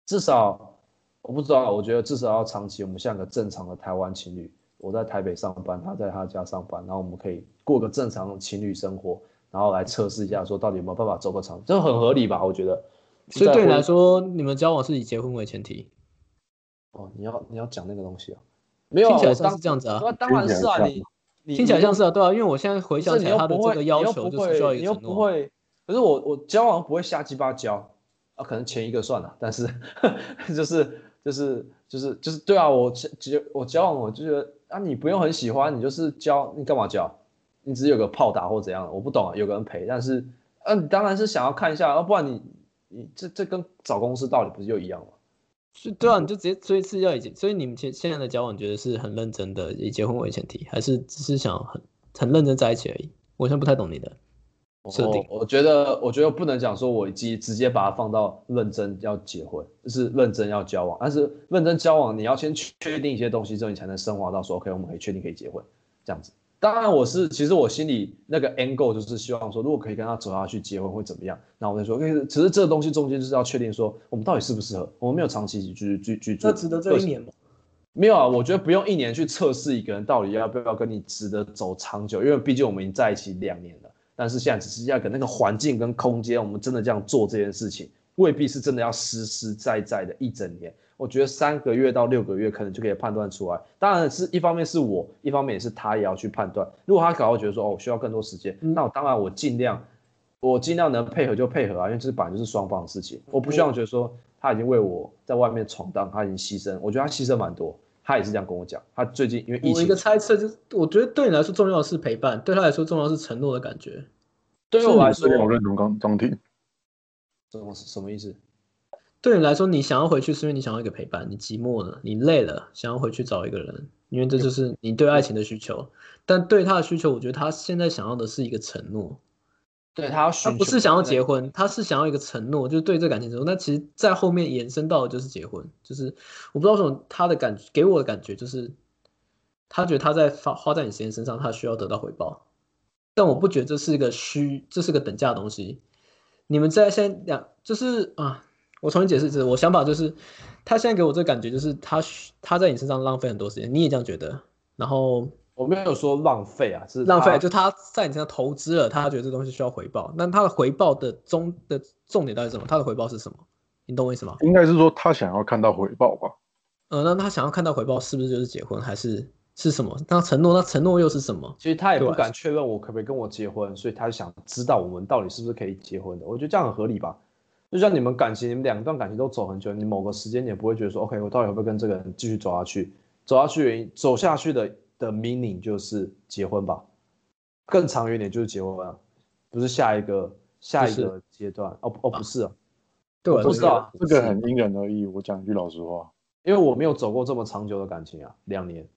至少我不知道，我觉得至少要长期，我们像个正常的台湾情侣，我在台北上班，他在他家上班，然后我们可以过个正常的情侣生活，然后来测试一下说到底有没有办法走个长，这很合理吧？我觉得。所以对你在来说，你们交往是以结婚为前提，哦，你要你要讲那个东西啊？没有啊，听起来像是这样子啊，那当然是啊，你你听起来像是啊，对啊，因为我现在回想起来他的这个要求就是需要会，你又一个承诺，不会。可是我我交往不会瞎鸡巴交啊，可能前一个算了，但是 就是就是就是就是对啊，我交我交往我就觉得啊，你不用很喜欢，你就是交，你干嘛交？你只是有个炮打或怎样，我不懂啊，有个人陪，但是啊，你当然是想要看一下，要、不然你你这这跟找公司道理不是就一样吗？是对啊，你就直接所以是要以结，所以你们现现在的交往，觉得是很认真的，以结婚为前提，还是只是想很很认真在一起而已？我现在不太懂你的，设定我我觉得，我觉得不能讲说我已经直接把它放到认真要结婚，就是认真要交往。但是认真交往，你要先确定一些东西之后，你才能升华到说，OK，我们可以确定可以结婚这样子。当然，我是其实我心里那个 goal 就是希望说，如果可以跟他走下去结婚会怎么样？那我就说，因为其实这个东西中间就是要确定说，我们到底适不适合，我们没有长期居居居住。那值得这一年吗？没有啊，我觉得不用一年去测试一个人到底要不要跟你值得走长久，因为毕竟我们已经在一起两年了。但是现在只是要跟那个环境跟空间，我们真的这样做这件事情，未必是真的要实实在在的一整年。我觉得三个月到六个月可能就可以判断出来。当然是一方面是我，一方面也是他也要去判断。如果他搞到觉得说哦需要更多时间，那我当然我尽量，我尽量能配合就配合啊，因为这本来就是双方的事情。我不希望觉得说他已经为我在外面闯荡，他已经牺牲。我觉得他牺牲蛮多，他也是这样跟我讲。他最近因为疫情，我一个猜测就是，我觉得对你来说重要的是陪伴，对他来说重要是承诺的感觉。对我来说，我认同刚张婷。什么什么意思？对你来说，你想要回去是因为你想要一个陪伴，你寂寞了，你累了，想要回去找一个人，因为这就是你对爱情的需求。但对他的需求，我觉得他现在想要的是一个承诺。对他要，他不是想要结婚，他是想要一个承诺，就是对这感情承诺。那其实，在后面延伸到的就是结婚，就是我不知道为什么他的感觉给我的感觉就是，他觉得他在花花在你时间身上，他需要得到回报。但我不觉得这是一个虚，这是个等价的东西。你们在先两，就是啊。我重新解释一次，我想法就是，他现在给我这感觉就是他他在你身上浪费很多时间，你也这样觉得。然后我没有说浪费啊，是浪费，就他在你身上投资了，他觉得这东西需要回报。那他的回报的中的重点到底是什么？他的回报是什么？你懂我意思吗？应该是说他想要看到回报吧。呃，那他想要看到回报是不是就是结婚，还是是什么？他承诺，那承诺又是什么？其实他也不敢确认我可不可以跟我结婚，所以他就想知道我们到底是不是可以结婚的。我觉得这样很合理吧。就像你们感情，你们两段感情都走很久，你某个时间点不会觉得说，OK，我到底会不会跟这个人继续走下去？走下去原因，走下去的的 meaning 就是结婚吧，更长远点就是结婚啊，不是下一个下一个阶段哦哦不是啊，对，我不知道，这个很因人而异。我讲一句老实话，因为我没有走过这么长久的感情啊，两年，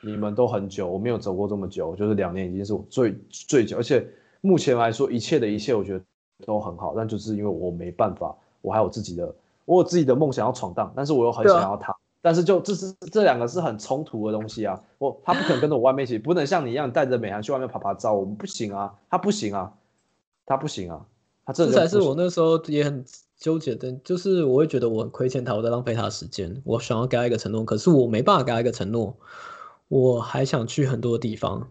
你们都很久，我没有走过这么久，就是两年已经是我最最久，而且目前来说，一切的一切，我觉得。都很好，但就是因为我没办法，我还有自己的，我有自己的梦想要闯荡，但是我又很想要他，但是就这是这两个是很冲突的东西啊，我他不可能跟着我外面一起，不能像你一样带着美涵去外面拍拍照，我们不行啊，他不行啊，他不行啊，他这才是我那时候也很纠结的，就是我会觉得我很亏欠他，我在浪费他的时间，我想要给他一个承诺，可是我没办法给他一个承诺，我还想去很多地方，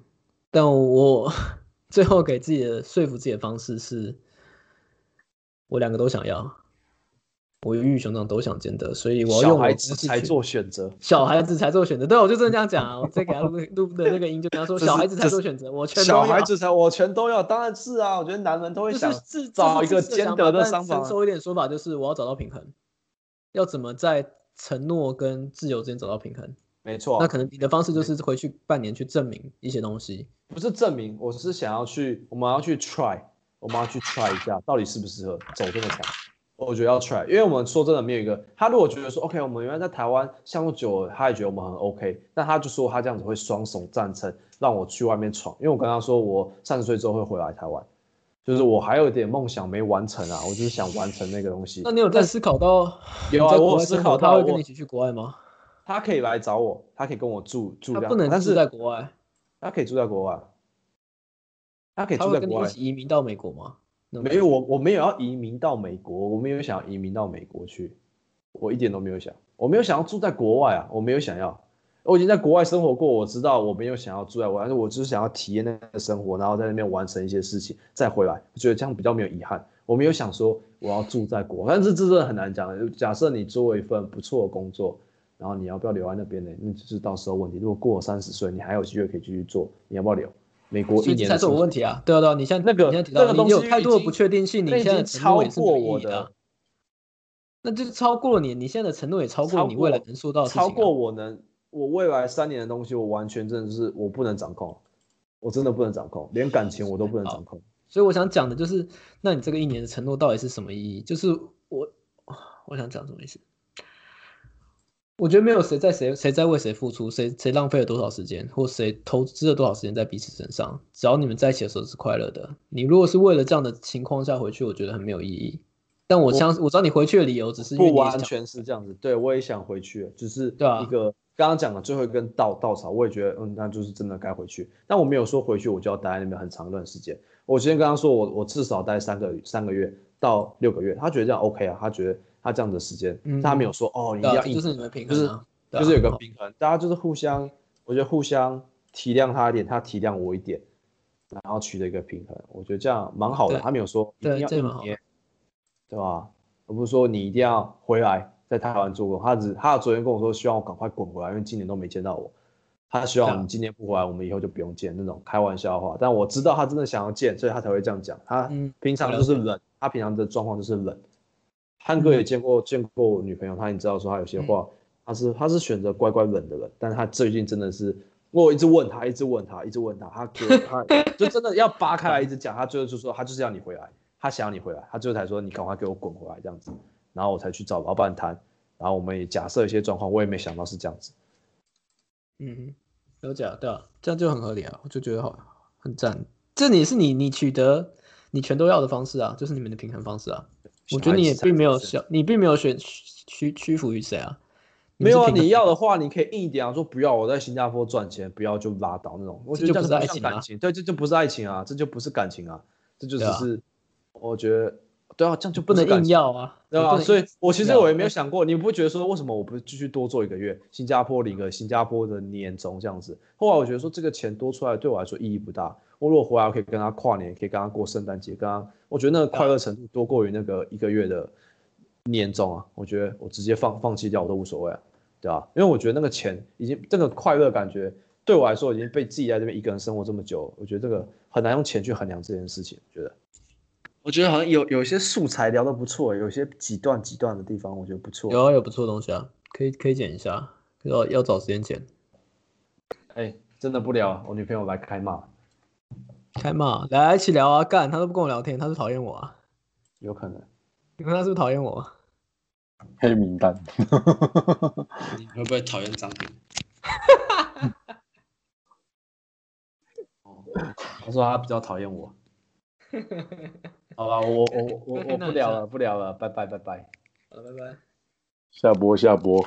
但我 最后给自己的说服自己的方式是。我两个都想要，我鱼与熊掌都想兼得，所以我要用孩子才做选择，小孩子才做选择。对，我就真的这样讲啊！我再给他录录的那个音，就跟他说，小孩子才做选择，我全小孩子才我全都要，当然是啊！我觉得男人都会想找一个兼得的方法。成熟一点说法就是，我要找到平衡，要怎么在承诺跟自由之间找到平衡？没错，那可能你的方式就是回去半年去证明一些东西，不是证明，我是想要去，我们要去 try。我们要去 try 一下，到底适不适合走这么长？我觉得要 try，因为我们说真的没有一个。他如果觉得说 OK，我们原来在台湾相处久了，他也觉得我们很 OK，那他就说他这样子会双手赞成，让我去外面闯。因为我跟他说我三十岁之后会回来台湾，就是我还有一点梦想没完成啊，我就是想完成那个东西。那你有在思考到？有啊，我思考他会跟你一起去国外吗？他可以来找我，他可以跟我住住。他不能住在国外，他可以住在国外。他可以住在国外。移民到美国吗？没有，我我没有要移民到美国，我没有想要移民到美国去，我一点都没有想，我没有想要住在国外啊，我没有想要，我已经在国外生活过，我知道我没有想要住在国外，但是我只是想要体验那个生活，然后在那边完成一些事情再回来，我觉得这样比较没有遗憾。我没有想说我要住在国，但是这真的很难讲。假设你做一份不错的工作，然后你要不要留在那边呢？那就是到时候问题。如果过了三十岁，你还有机会可以继续做，你要不要留？美国一年才是我问题啊！对啊对啊，你像那个那个东西有太多的不确定性，你现在超过我的，那就超过了你，你现在的承诺也超过你未来能做到，超过我能，我未来三年的东西，我完全真的是我不能掌控，我真的不能掌控，连感情我都不能掌控。所以我想讲的就是，那你这个一年的承诺到底是什么意义？就是我 我想讲什么意思？我觉得没有谁在谁谁在为谁付出，谁谁浪费了多少时间，或谁投资了多少时间在彼此身上。只要你们在一起的时候是快乐的，你如果是为了这样的情况下回去，我觉得很没有意义。但我相我知道你回去的理由只是不完全是这样子。对我也想回去，只是对啊一个刚刚讲的最后一根稻稻草，我也觉得嗯，那就是真的该回去。但我没有说回去我就要待在那边很长一段时间。我之前跟他说我我至少待三个三个月到六个月，他觉得这样 OK 啊，他觉得他这样的时间，嗯他没有说哦你要就是你们平就是衡啊，对啊就是有个平衡，大家就是互相，我觉得互相体谅他一点，他体谅我一点，然后取得一个平衡，我觉得这样蛮好的。他没有说一定要一年，对吧？而不是说你一定要回来在台湾做工。他只他昨天跟我说，希望我赶快滚回来，因为今年都没见到我。他希望你今年不回来，我们以后就不用见那种开玩笑话。但我知道他真的想要见，所以他才会这样讲。他嗯平常就是冷，他平常的状况就是冷。汉哥也见过见过我女朋友，他也知道说他有些话，他是他是选择乖乖冷的人，但是他最近真的是，我一直问他，一直问他，一直问他，他给他 就真的要扒开来一直讲，他最后就说他就是要你回来，他想要你回来，他最后才说你赶快给我滚回来这样子，然后我才去找老板谈，然后我们也假设一些状况，我也没想到是这样子。嗯哼，有假对啊，这样就很合理啊，我就觉得好很赞。这也是你你取得你全都要的方式啊，就是你们的平衡方式啊。我觉得你也并没有想，你并没有选屈屈服于谁啊。没有啊，你要的话，你可以硬一点啊，说不要我在新加坡赚钱，不要就拉倒那种。我觉得这就不是样爱情啊像感情，对，这就不是爱情啊，这就不是感情啊，这就只是，我觉得，对啊，这样就不能硬要啊，对吧？所以我其实我也没有想过，你不觉得说为什么我不继续多做一个月，新加坡领个新加坡的年终这样子？后来我觉得说这个钱多出来对我来说意义不大。我如果回来，我可以跟他跨年，可以跟他过圣诞节，跟他，我觉得那个快乐程度多过于那个一个月的年终啊。我觉得我直接放放弃掉我都无所谓啊，对吧？因为我觉得那个钱已经这个快乐感觉对我来说已经被自己在这边一个人生活这么久，我觉得这个很难用钱去衡量这件事情。我觉得。我觉得好像有有一些素材聊得不错，有些几段几段的地方，我觉得不错。有啊有不错的东西啊，可以可以剪一下，要要找时间剪。哎、真的不聊，我女朋友来开骂，开骂来一起聊啊，干他都不跟我聊天，他是讨厌我啊？有可能。你看他是不是讨厌我？黑名单。你会不会讨厌张平？他说他比较讨厌我。好吧，我我我我 我不聊了，不聊了，拜拜拜拜。好了，拜拜。下播下播。